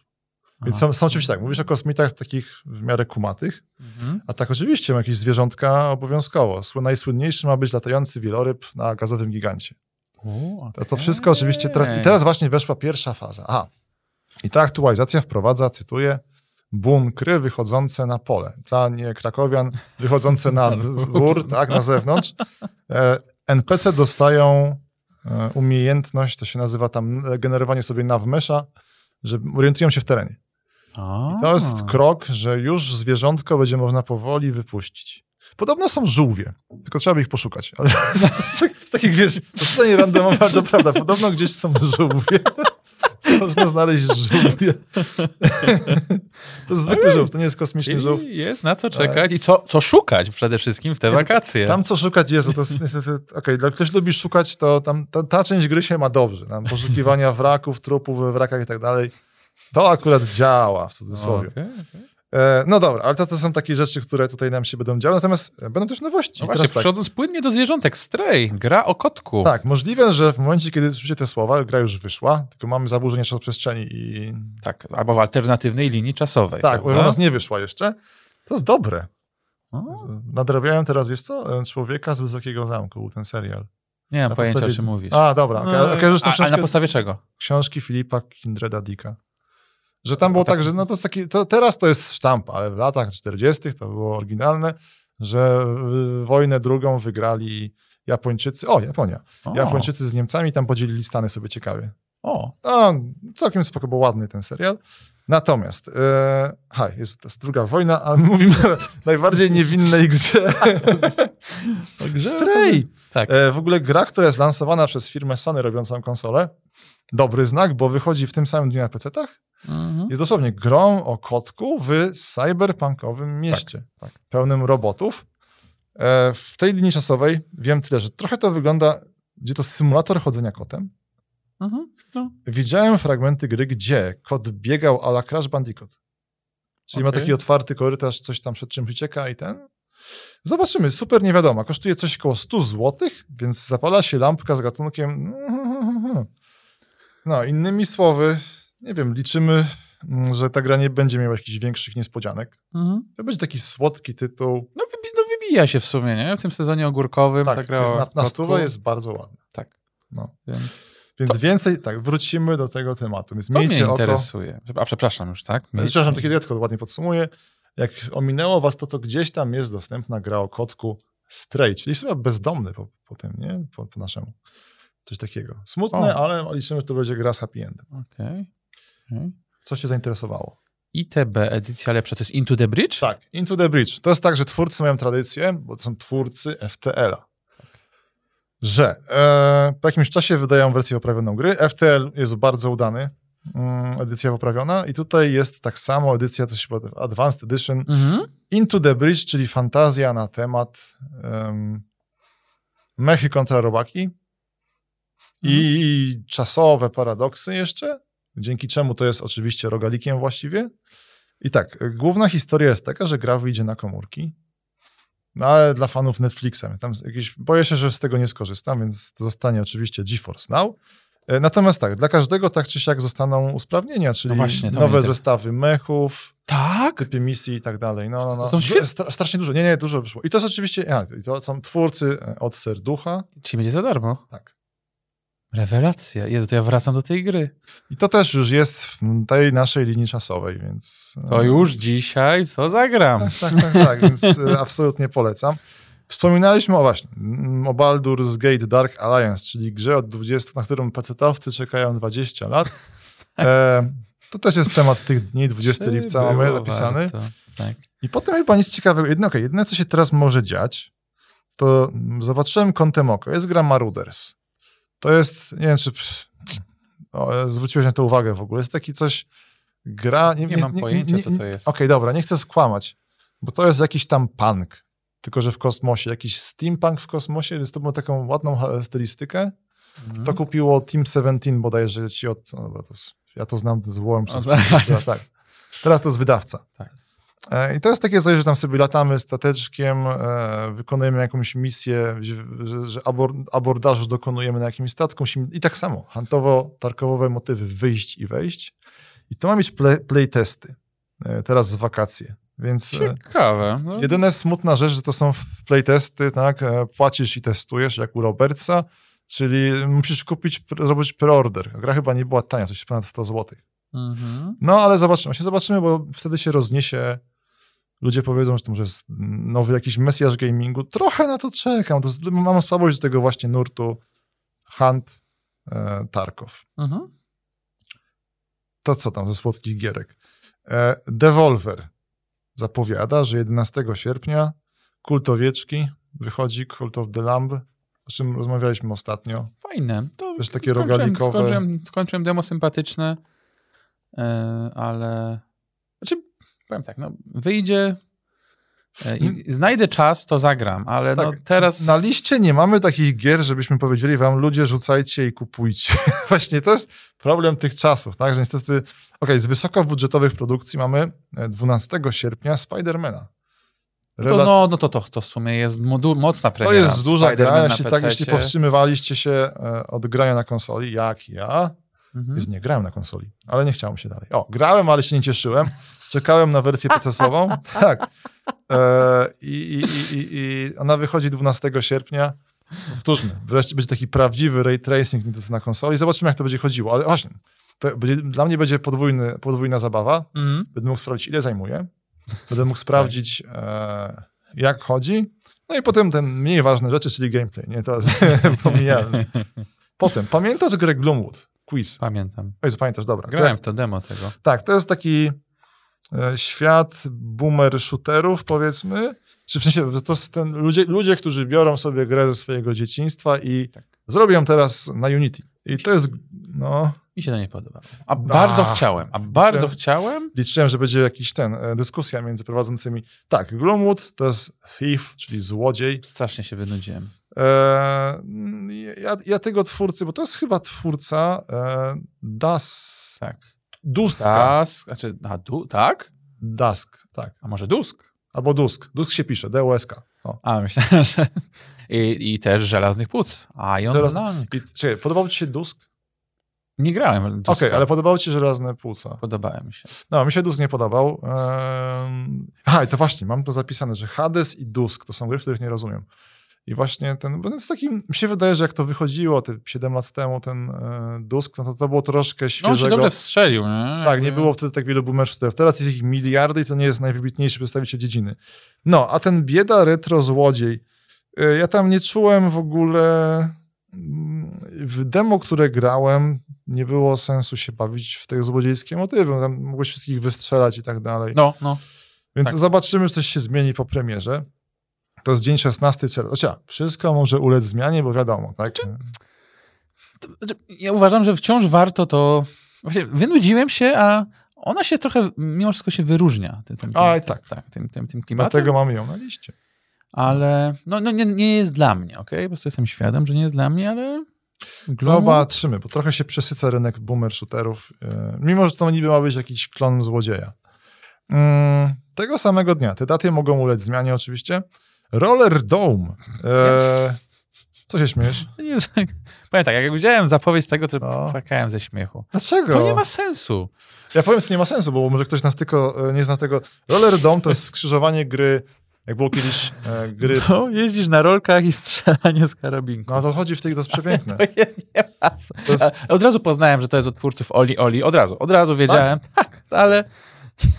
Więc są, są oczywiście tak, mówisz o kosmitach takich w miarę kumatych, Mhm. a tak oczywiście jakieś zwierzątka obowiązkowo. Sły- Najsłynniejszy ma być latający wieloryb na gazowym gigancie. U, To, to wszystko oczywiście teraz, i teraz właśnie weszła pierwsza faza. Aha. I ta aktualizacja wprowadza, cytuję, bunkry wychodzące na pole. Dla nie krakowian wychodzące na (laughs) dwór, tak, na zewnątrz. E, NPC dostają e, umiejętność, to się nazywa tam generowanie sobie nawmesza, że orientują się w terenie. I to jest krok, że już zwierzątko będzie można powoli wypuścić. Podobno są żółwie, tylko trzeba by ich poszukać. Ale (laughs) z, z takich, wiesz, totalnie randomowe, ale to prawda. Podobno gdzieś są żółwie. (laughs) Można znaleźć żółwie. to jest zwykły żółw, to nie jest kosmiczny żółw. Jest na co czekać i co, co szukać przede wszystkim w te wakacje. Tam co szukać jest, to jest (laughs) niestety, okej, jak ktoś lubi szukać, to tam ta, ta część gry się ma dobrze. Tam poszukiwania (laughs) wraków, trupów we wrakach i tak dalej. To akurat działa w cudzysłowie. Okej, okej. E, no dobra, ale to, to są takie rzeczy, które tutaj nam się będą działy, natomiast e, będą też nowości. No właśnie, tak, przechodząc płynnie do zwierzątek, Stray, gra o kotku. tak, możliwe, że w momencie, kiedy słyszycie te słowa, gra już wyszła, tylko mamy zaburzenie czasoprzestrzeni i Tak, albo w alternatywnej linii czasowej. tak, prawda? u nas nie wyszła jeszcze. To jest dobre. Nadrabiałem teraz, wiesz co, Człowieka z Wysokiego Zamku, był ten serial. Nie mam Na pojęcia, podstawie- o czym mówisz. A, dobra. No, a, na podstawie czego? książki Filipa Kindreda Dicka. Że tam było tak- tak, że no to jest taki, to teraz to jest sztampa, ale w latach 40. to było oryginalne, że y, wojnę drugą wygrali Japończycy, o Japonia, O, Japończycy z Niemcami, tam podzielili Stany sobie ciekawie. o, No, całkiem spoko, bo ładny ten serial. Natomiast, e, ha, jest, to jest druga wojna, a my mówimy o (laughs) najbardziej niewinnej grze. (laughs) Stray! Tak. E, w ogóle gra, która jest lansowana przez firmę Sony robiącą konsolę, dobry znak, bo wychodzi w tym samym dniu na PC-tach. Mhm. Jest dosłownie grą o kotku w cyberpunkowym mieście, tak. pełnym robotów. E, w tej linii czasowej wiem tyle, że trochę to wygląda, gdzie to symulator chodzenia kotem. Mhm. No. Widziałem fragmenty gry, gdzie kot biegał a la Crash Bandicoot. Czyli ma Okej. taki otwarty korytarz, coś tam przed czym ucieka i ten. Zobaczymy, super nie wiadomo. Kosztuje coś koło 100 zł, więc zapala się lampka z gatunkiem. (laughs) No, innymi słowy, nie wiem, liczymy, mm, że ta gra nie będzie miała jakichś większych niespodzianek. Mhm. To będzie taki słodki tytuł. No, wybi- no wybija się w sumie, nie? W tym sezonie ogórkowym ta Tak, gra jest na, na stówę jest bardzo ładna. Tak. No. Więc Więc więcej, tak, wrócimy do tego tematu. Więc to mnie miejcie oko. interesuje. A przepraszam już, tak? Miejcie- Przepraszam, takie tylko ładnie podsumuję. Jak ominęło was to, to gdzieś tam jest dostępna gra o kotku Stray, czyli sumie bezdomny po, po tym, nie? Po, po naszemu. Coś takiego. Smutne, O. ale liczymy, że to będzie gra z happy endem. Okej. Okej. Co cię zainteresowało? ITB edycja lepsza to jest Into the Bridge? Tak, Into the Bridge. To jest tak, że twórcy mają tradycję, bo to są twórcy FTL-a, że e, po jakimś czasie wydają wersję poprawioną gry. FTL jest bardzo udany, mm, edycja poprawiona i tutaj jest tak samo edycja, to się Advanced Edition, Mhm. Into the Bridge, czyli fantazja na temat um, mechy kontra robaki i czasowe paradoksy jeszcze, dzięki czemu to jest oczywiście rogalikiem właściwie. I tak, główna historia jest taka, że gra wyjdzie na komórki, no ale dla fanów Netflixa, tam jakieś, boję się, że z tego nie skorzystam, więc zostanie oczywiście GeForce Now. E, Natomiast tak, dla każdego tak czy siak zostaną usprawnienia, czyli No właśnie, nowe zestawy mechów, Tak? typy misji i tak dalej. No, no, no. To świetne. stra- strasznie dużo. Nie, nie, dużo wyszło. I to jest oczywiście, a, i to są twórcy e, od Serducha. Czyli będzie za darmo. Tak. Rewelacja. Ja, to ja wracam do tej gry. I to też już jest w tej naszej linii czasowej, więc... e, To już dzisiaj to zagram. Tak, tak, tak, tak więc e, (laughs) absolutnie polecam. Wspominaliśmy o właśnie, o Baldur's Gate Dark Alliance, czyli grze od 20, na którą pecetowcy czekają 20 lat. E, to też jest temat tych dni, 20 lipca mamy zapisany. warto. Tak. I potem chyba nic ciekawego. Jedno, okay, jedyne, co się teraz może dziać, to zobaczyłem kątem oko. Jest gra Marauders. To jest, nie wiem, czy pff, o, zwróciłeś na to uwagę w ogóle. Jest taki coś, gra... Nie mam pojęcia, co to jest. Okej, dobra, nie chcę skłamać, bo to jest jakiś tam punk, tylko że w kosmosie. Jakiś steampunk w kosmosie, więc to ma taką ładną stylistykę. Mhm. To kupiło Team 17 bodajże ci od... No, dobra, to ja to znam z Worms. O, od- tak. (laughs) tak. Teraz to jest wydawca. Tak. E, I to jest takie coś, że tam sobie latamy stateczkiem, e, wykonujemy jakąś misję, że, że, że abor, abordażu dokonujemy na jakimś statku. Musimy, I tak samo, hantowo-tarkowowe motywy, wyjść i wejść. I to ma mieć play, playtesty, e, teraz z wakacje. Więc Ciekawe. No, jedyna smutna rzecz, że to są playtesty, tak, płacisz i testujesz, jak u Robertsa, czyli musisz kupić, zrobić preorder. Gra chyba nie była tania, coś ponad 100 złotych. Mhm. No, ale zobaczymy, się zobaczymy, bo wtedy się rozniesie. Ludzie powiedzą, że to może jest nowy jakiś mesjasz gamingu. Trochę na to czekam. To jest, mam słabość do tego właśnie nurtu Hunt e, Tarkov. Mhm. To co tam ze słodkich gierek? E, Devolver zapowiada, że 11 sierpnia Kult Owieczki wychodzi Cult of the Lamb, o czym rozmawialiśmy ostatnio. Fajne. To Też takie skończyłem- rogalikowe. Skończyłem, skończyłem demo sympatyczne, ale... Znaczy, powiem tak, no, wyjdzie e, i znajdę czas, to zagram, ale no Tak, teraz... Na liście nie mamy takich gier, żebyśmy powiedzieli wam, ludzie, rzucajcie i kupujcie. (laughs) Właśnie to jest problem tych czasów, tak? Że niestety, okej, z wysokobudżetowych produkcji mamy e, 12 sierpnia Spidermana. to, Rela- no, no to, to, to w sumie jest mocna to premiera. jest duża gra, jeśli, tak, jeśli powstrzymywaliście się e, od grania na konsoli, jak ja, Mhm. Jest, nie, grałem na konsoli, ale nie chciałem się dalej. O, grałem, ale się nie cieszyłem. Czekałem na wersję procesową. (laughs) tak. E, i, i, i, I ona wychodzi 12 sierpnia. Powtórzmy, wreszcie będzie taki prawdziwy ray tracing na konsoli. Zobaczymy, jak to będzie chodziło. Ale właśnie, będzie, dla mnie będzie podwójny, podwójna zabawa. Mhm. Będę mógł sprawdzić, ile zajmuje. Będę mógł sprawdzić, e, jak chodzi. No i potem te mniej ważne rzeczy, czyli gameplay. Nie, to jest (laughs) pomijane. Potem, pamiętasz grę Gloomwood? Quiz. Pamiętam. Oj, pamiętasz, dobra. Grałem w to demo tego. Tak, to jest taki e, świat boomer shooterów, powiedzmy. Czy w sensie, to ten ludzie, ludzie, którzy biorą sobie grę ze swojego dzieciństwa i Tak. zrobią teraz na Unity. I to jest, no, Mi się to nie podobało. A bardzo chciałem. A bardzo Chciałem- chciałem. liczyłem, że będzie jakiś ten, e, dyskusja między prowadzącymi. Tak, Gloomwood to jest thief, czyli złodziej. Strasznie się wynudziłem. E, ja, ja tego twórcy, bo to jest chyba twórca e, Das, Tak. Duska. Dusk, znaczy, a, du, tak? Dusk, tak. A może Dusk? Albo Dusk. Dusk się pisze, D-U-S-K. O. A, myślałem, że... I, i też Żelaznych Płuc. Ion Żelazny- Lang. I, czekaj, podobał ci się Dusk? Nie grałem Okej, Duska. ale podobały ci się żelazne płuca. Podobały mi się. No, mi się Dusk nie podobał. Ehm... Aha, i to właśnie, mam to zapisane, że Hades i Dusk to są gry, których nie rozumiem. I właśnie ten, bo jest taki, mi się wydaje, że jak to wychodziło te 7 lat temu, ten e, Dusk, no to to było troszkę No, on się świeżego. dobrze wstrzelił, nie? Tak, nie było wtedy tak wielu boomer shooterów. Teraz jest ich miliardy i to nie jest najwybitniejszy przedstawiciel dziedziny. No, a ten bieda retro złodziej, y, ja tam nie czułem w ogóle mm, w demo, które grałem, nie było sensu się bawić w te złodziejskie motywy. Tam mogłeś wszystkich wystrzelać i tak dalej. No, no. Więc tak. zobaczymy, czy coś się zmieni po premierze. To jest dzień 16 czerwca. Wszystko może ulec zmianie, bo wiadomo, tak? To, znaczy, ja uważam, że wciąż warto to... Właśnie wynudziłem się, a ona się trochę, mimo wszystko się wyróżnia. Tym, tym, tym, tak. tak tym, tym, tym klimatem. Dlatego mamy ją na liście. Ale no, no nie, nie jest dla mnie, okej? Po prostu jestem świadom, że nie jest dla mnie, ale... Zobaczymy, bo trochę się przesyca rynek boomer shooterów, yy, mimo że to niby ma być jakiś klon złodzieja. Mm, tego samego dnia, te daty mogą ulec zmianie oczywiście. Roller Dome. E, co się śmiesz? (laughs) Nie, że- Powiem tak, jak widziałem zapowiedź tego, to No. płakałem ze śmiechu. Dlaczego? To nie ma sensu. Ja powiem, co nie ma sensu, bo może ktoś nas tylko e, nie zna tego. Roller Dome to jest skrzyżowanie gry, jak było kiedyś e, gry. No, jeździsz na rolkach i strzelanie z karabinku. No to chodzi w tej, to jest (laughs) przepiękne. To jest nie jest, Od razu poznałem, że to jest od twórców Oli Oli. Od razu, od razu wiedziałem. Tak, ale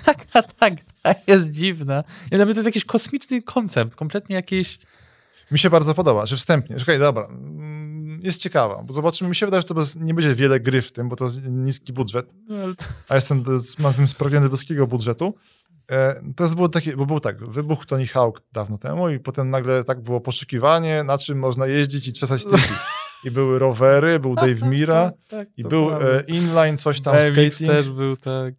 jaka ta gra (laughs) jest dziwna. Ja, mnie to jest jakiś kosmiczny koncept, kompletnie jakiś... mi się bardzo podoba, że wstępnie. Czekaj, dobra. mm, Jest ciekawa, bo zobaczymy. Mi się wydaje, że to bez, nie będzie wiele gry w tym, bo to jest niski budżet. a jestem mam z tym sprawiony wysokiego budżetu. E, to jest było takie, bo był tak, wybuchł Tony Hawk dawno temu i potem nagle tak było poszukiwanie, na czym można jeździć i czesać tyki. I były rowery, był Dave Mira tak, i był e, inline, coś tam, BMX skating. też był, tak.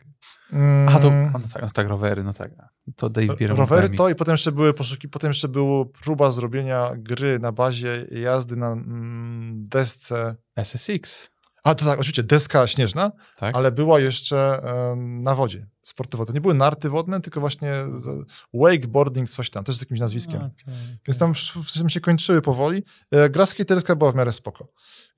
Mm, A to, no tak, no tak, rowery, no tak. To Dave Bieron. rowery to i potem jeszcze były poszuki, potem jeszcze była próba zrobienia gry na bazie jazdy na mm, desce. SSX, A to tak, oczywiście deska śnieżna, tak? ale była jeszcze na wodzie sportowo. To nie były narty wodne, tylko właśnie wakeboarding, coś tam, też z jakimś nazwiskiem. Okej, Więc tam w, w tym się kończyły powoli. E, gra skaterska była w miarę spoko.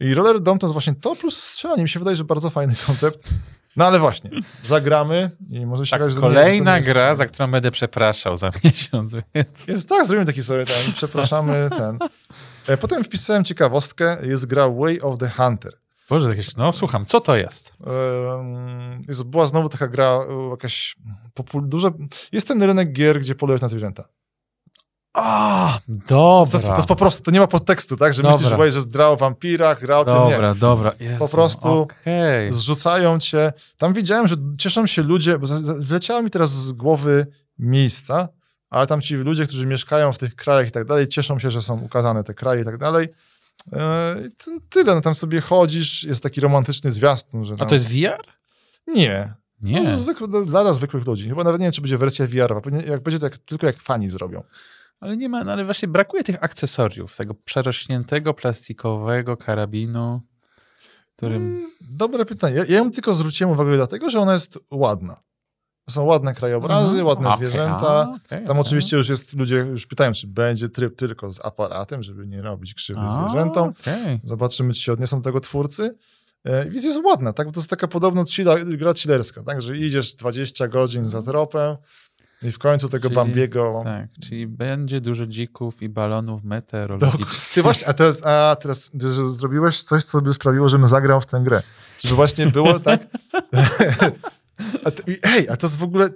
I Roller Dome to jest właśnie to plus strzelanie. Mi się wydaje, że bardzo fajny (laughs) koncept. No ale właśnie, zagramy i może się Tak, okazać, że kolejna jest- gra, za którą będę przepraszał za (laughs) miesiąc, więc... Jest tak, zrobimy taki sobie ten, przepraszamy ten. E, Potem wpisałem ciekawostkę, jest gra Way of the Hunter. Boże, jakieś, no słucham, co to jest? Jest, była znowu taka gra, e, jakaś popul- duża. Jest ten rynek gier, gdzie polujesz na zwierzęta. A, To dobra. jest, to jest po prostu, to nie ma podtekstu, tak? Że Dobra. myślisz, że gra o wampirach, gra o tym, nie. Dobra, dobra. Jezu, Po prostu okej. Zrzucają cię. Tam widziałem, że cieszą się ludzie, bo wleciało mi teraz z głowy miejsca, ale tam ci ludzie, którzy mieszkają w tych krajach i tak dalej, cieszą się, że są ukazane te kraje i tak dalej. To Tyle, no tam sobie chodzisz, jest taki romantyczny zwiastun, że A tam... to jest VR? Nie. Nie. To zwykły, dla- dla zwykłych ludzi. Chyba nawet nie wiem, czy będzie wersja VR-owa. Jak będzie, to jak, tylko jak fani zrobią. Ale nie ma, no ale właśnie brakuje tych akcesoriów, tego przerośniętego plastikowego karabinu, którym... Mm, Dobre pytanie. Ja, ja ją tylko zwróciłem uwagę dlatego, że ona jest ładna. Są ładne krajobrazy, Mhm. ładne Okej, zwierzęta. a, okej, Tam okej. oczywiście już jest, ludzie już pytają, czy będzie tryb tylko z aparatem, żeby nie robić krzywdy A, zwierzętom. Zobaczymy, czy się odniosą tego twórcy. E, Więc jest ładna, tak? Bo to jest taka podobno chilla, gra chillerska, tak? Że idziesz 20 godzin za tropem, I w końcu tego Czyli- Bambiego... Tak, czyli będzie dużo dzików i balonów meteorologicznych. Ty właśnie, a teraz, a teraz zrobiłeś coś, co by sprawiło, żebym zagrał w tę grę. Że właśnie było tak... (laughs) a a to jest w ogóle...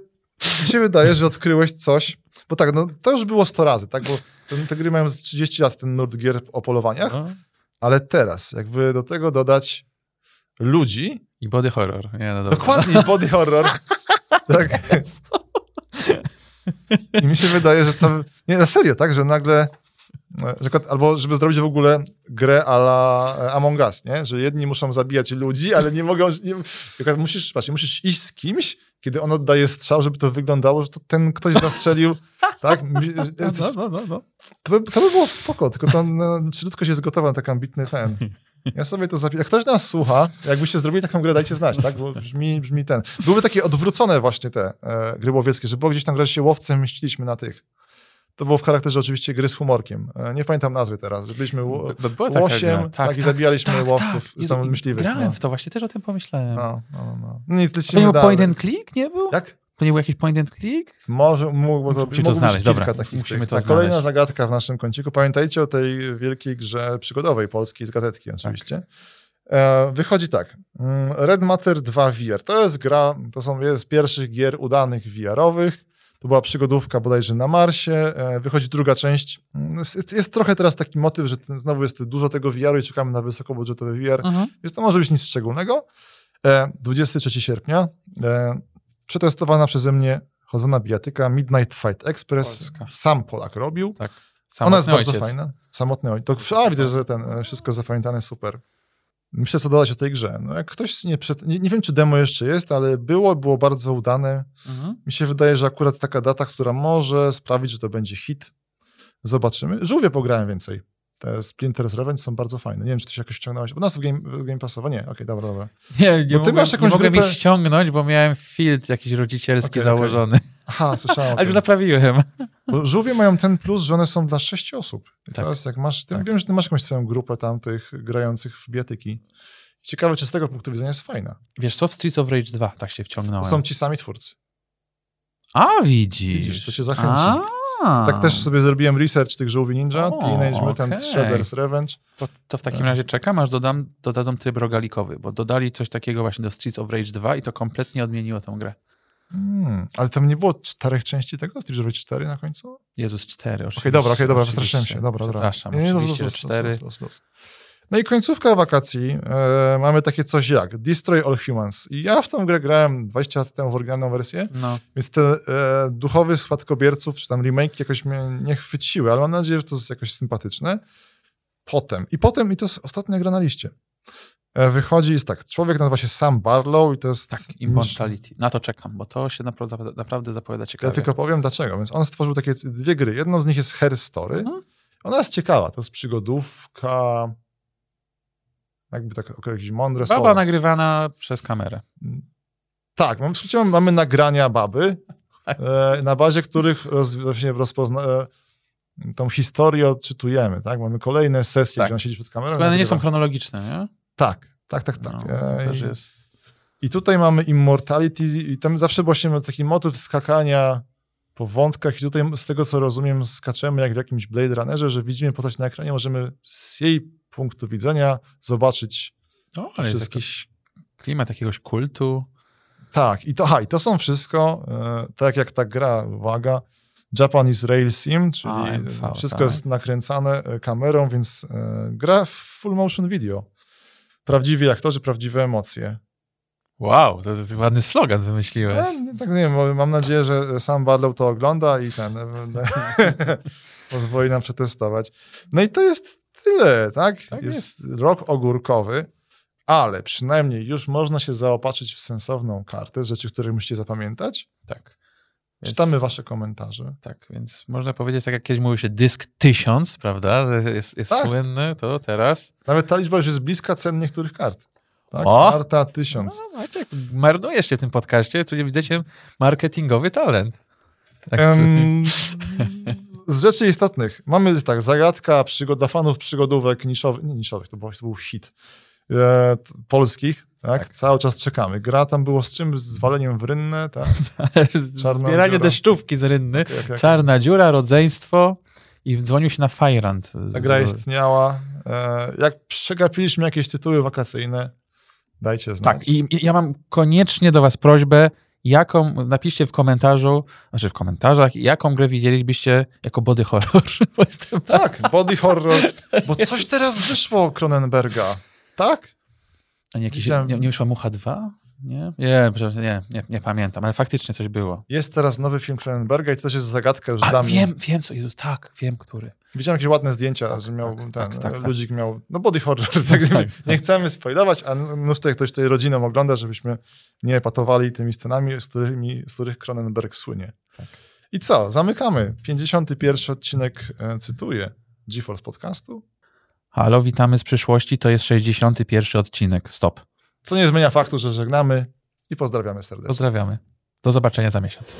Mi się wydaje, że odkryłeś coś... Bo tak, no to już było 100 razy, tak? Bo te, te gry mają z 30 lat, ten nurt gier o polowaniach, No. ale teraz jakby do tego dodać ludzi, I body horror. Nie, no dokładnie body horror, (laughs) tak? (laughs) I mi się wydaje, że to... Nie, na serio, tak? Że nagle... Że, albo żeby zrobić w ogóle grę a la e, Among Us, nie? Że jedni muszą zabijać ludzi, ale nie mogą... Nie, musisz, patrz, musisz iść z kimś, kiedy on oddaje strzał, żeby to wyglądało, że to ten ktoś zastrzelił, (laughs) tak? No, no, no, no. To by, to by było spoko, tylko to, no, czy ludzkość jest gotowa na tak ambitny ten. Ja sobie to zapiszę. Jak ktoś nas słucha, jakbyście zrobili taką grę, dajcie znać, tak? Bo brzmi, brzmi ten. Były takie odwrócone właśnie te e, gry łowieckie, że było gdzieś tam grać się łowcem, mściliśmy na tych. To było w charakterze oczywiście gry z humorkiem. E, nie pamiętam nazwy teraz, że byliśmy łosiem, gra. tak, i zabijaliśmy tak, łowców, tak. zresztą myśliwych. Grałem No. w to, właśnie też o tym pomyślałem. No, no, no. Nic, To nie lecimy był dalej. point and click, nie był? Jak? To nie był jakiś point and click? Może mógł, to, Musimy to znaleźć, kilka dobra. takich. Musimy to Tak, Kolejna znaleźć. zagadka w naszym kąciku. Pamiętajcie o tej wielkiej grze przygodowej polskiej z gazetki oczywiście. E, wychodzi tak. Mm, Red Matter 2 VR. To jest gra, to są jest z pierwszych gier udanych VR-owych. To była przygodówka bodajże na Marsie. E, wychodzi druga część. Mm, Jest, jest trochę teraz taki motyw, że ten, znowu jest dużo tego VR-u i czekamy na wysokobudżetowy VR. Mhm. Więc to może być nic szczególnego. E, 23 sierpnia. Przetestowana przeze mnie chodzona bijatyka Midnight Fight Express. Polska. Sam Polak robił. Tak. Ona jest bardzo ojciec. fajna. Samotny ojciec. To, a, widzę, że ten, e, wszystko zapamiętane super. Myślę, co dodać o tej grze. No, jak ktoś nie, przed, nie, nie wiem, czy demo jeszcze jest, ale było, było bardzo udane. Mhm. Mi się wydaje, że akurat taka data, która może sprawić, że to będzie hit. Zobaczymy. Żółwie pograłem więcej. Te Splinter's Revenge są bardzo fajne. Nie wiem, czy ty się jakoś ściągnąłeś. U nas w Game, w game Passowo? Nie, okej, dobra, dobra. (laughs) Nie, nie, Bo ty mogłem, masz jakąś nie mogłem grupę- ich ściągnąć, bo miałem field jakiś rodzicielski Okej, założony. (laughs) Aha, słyszałem (laughs) Ale już naprawiłem. Bo żółwie mają ten plus, że one są dla sześciu osób. I Tak. teraz jak masz, ty, Tak. wiem, że ty masz jakąś swoją grupę tam tych grających w biatyki. Ciekawe, czy z tego punktu widzenia jest fajna. Wiesz co, w Streets of Rage 2 tak się wciągnąłem. To są ci sami twórcy. A, widzisz. Widzisz, to cię zachęci. A, Tak też sobie zrobiłem research tych żółwi ninja, O, Teenage Mutant okej. Shredder's Revenge. To, to w takim Tak. razie czekam, aż dodam, dodadzą tryb rogalikowy, bo dodali coś takiego właśnie do Streets of Rage 2 i to kompletnie odmieniło tą grę. Hmm, ale tam nie było czterech części tego? Street Rage 4 na końcu? Jezus, 4, Okej, oczywiście. dobra, okej, dobra, oczywiście. wystraszyłem się. Dobra, dobra. Przepraszam, Nie, los, oczywiście, los, że los, 4. los, los, los. No i końcówka wakacji. E, mamy takie coś jak Destroy All Humans. I ja w tą grę grałem 20 lat temu w oryginalną wersję. No, Więc te e, duchowy spadkobierców, czy tam remake jakoś mnie nie chwyciły, ale mam nadzieję, że to jest jakoś sympatyczne. Potem, i potem, i to jest ostatnia gra na liście. E, wychodzi, jest tak, człowiek nazywa się Sam Barlow i to jest... tak, Immortality. Na to czekam, bo to się naprawdę, naprawdę zapowiada Ja ciekawie. tylko powiem dlaczego. Więc on stworzył takie dwie gry. Jedną z nich jest Her Story. Mhm. Ona jest ciekawa. To jest przygodówka. Jakby tak jakieś mądre Baba słowa. nagrywana przez kamerę. Tak, mam, w skrócie mam- mamy nagrania baby, (laughs) Tak. e, na bazie których roz, rozpozna, e, tą historię odczytujemy. Tak? Mamy kolejne sesje, Tak. gdzie on siedzi przed kamerą. Ale one nie są chronologiczne, nie? Tak, tak, tak, tak. No, E, też i- jest... I tutaj mamy Immortality i tam zawsze właśnie mamy taki motyw skakania po wątkach i tutaj z tego, co rozumiem, skaczemy jak w jakimś Blade Runnerze, że widzimy postać na ekranie, możemy z jej punktu widzenia zobaczyć No, ale jest jakiś klimat jakiegoś kultu. Tak, i to, aha, i to są wszystko, e, tak jak ta gra, uwaga, Japanese Rail Sim, czyli A, MV, wszystko tak. jest nakręcane e, kamerą, więc e, gra w full motion video. Prawdziwi aktorzy, prawdziwe emocje. Wow, to jest ładny slogan wymyśliłeś. Ja, nie, tak nie wiem, mam nadzieję, że sam Barlow to ogląda i ten e, (laughs) pozwoli nam przetestować. No i to jest tyle, tak? Tak jest rok ogórkowy, ale przynajmniej już można się zaopatrzyć w sensowną kartę z rzeczy, które musicie zapamiętać. Tak. Więc- Czytamy wasze komentarze. Tak, więc można powiedzieć, tak jak kiedyś mówił się dysk 1000, prawda? Jest, jest Tak. słynny, to teraz. Nawet ta liczba już jest bliska cen niektórych kart. Tak? O! Karta 1000. No, Maciek, marnujesz się w tym podcaście, tu widzicie marketingowy talent. Tak, Em, (laughs) z rzeczy istotnych. Mamy tak, zagadka przygod, dla fanów przygodówek niszowych, nie niszowych, to, było, to był hit, e, polskich. Tak? Tak. Cały czas czekamy. Gra tam było z czym? Z waleniem w rynnę, tak? (laughs) Czarna Zbieranie dziura. deszczówki z rynny. Jak, jak, Czarna dziura, rodzeństwo i dzwonił się na Fajrant. ta gra istniała. E, jak przegapiliśmy jakieś tytuły wakacyjne, dajcie znać. Tak, i ja mam koniecznie do was prośbę, jaką, napiszcie w komentarzu, znaczy w komentarzach, jaką grę widzielibyście jako body horror, (laughs) Tak, body horror, bo coś teraz wyszło Cronenberga, tak? A nie, jakiś, Widziałem- nie, nie wyszła Mucha 2? Nie? Nie, nie, nie, nie pamiętam, ale faktycznie coś było. Jest teraz nowy film Cronenberga i to też jest zagadka już A dla mnie. wiem, wiem co, Jezus, tak, wiem, który. Widziałem jakieś ładne zdjęcia, Tak, że miał tak, ten, tak, tak, tak. ludzik miał, no body horror, (laughs) tak, nie, Tak, nie chcemy spoilować, a mnóstwo ktoś tutaj rodziną ogląda, żebyśmy nie patowali tymi scenami, z, którymi, z których Cronenberg słynie. I co, zamykamy. 51 odcinek, e, cytuję, GeForce Podcastu, Halo, witamy z przyszłości, to jest 61 odcinek, stop. Co nie zmienia faktu, że żegnamy i pozdrawiamy serdecznie. Pozdrawiamy. Do zobaczenia za miesiąc.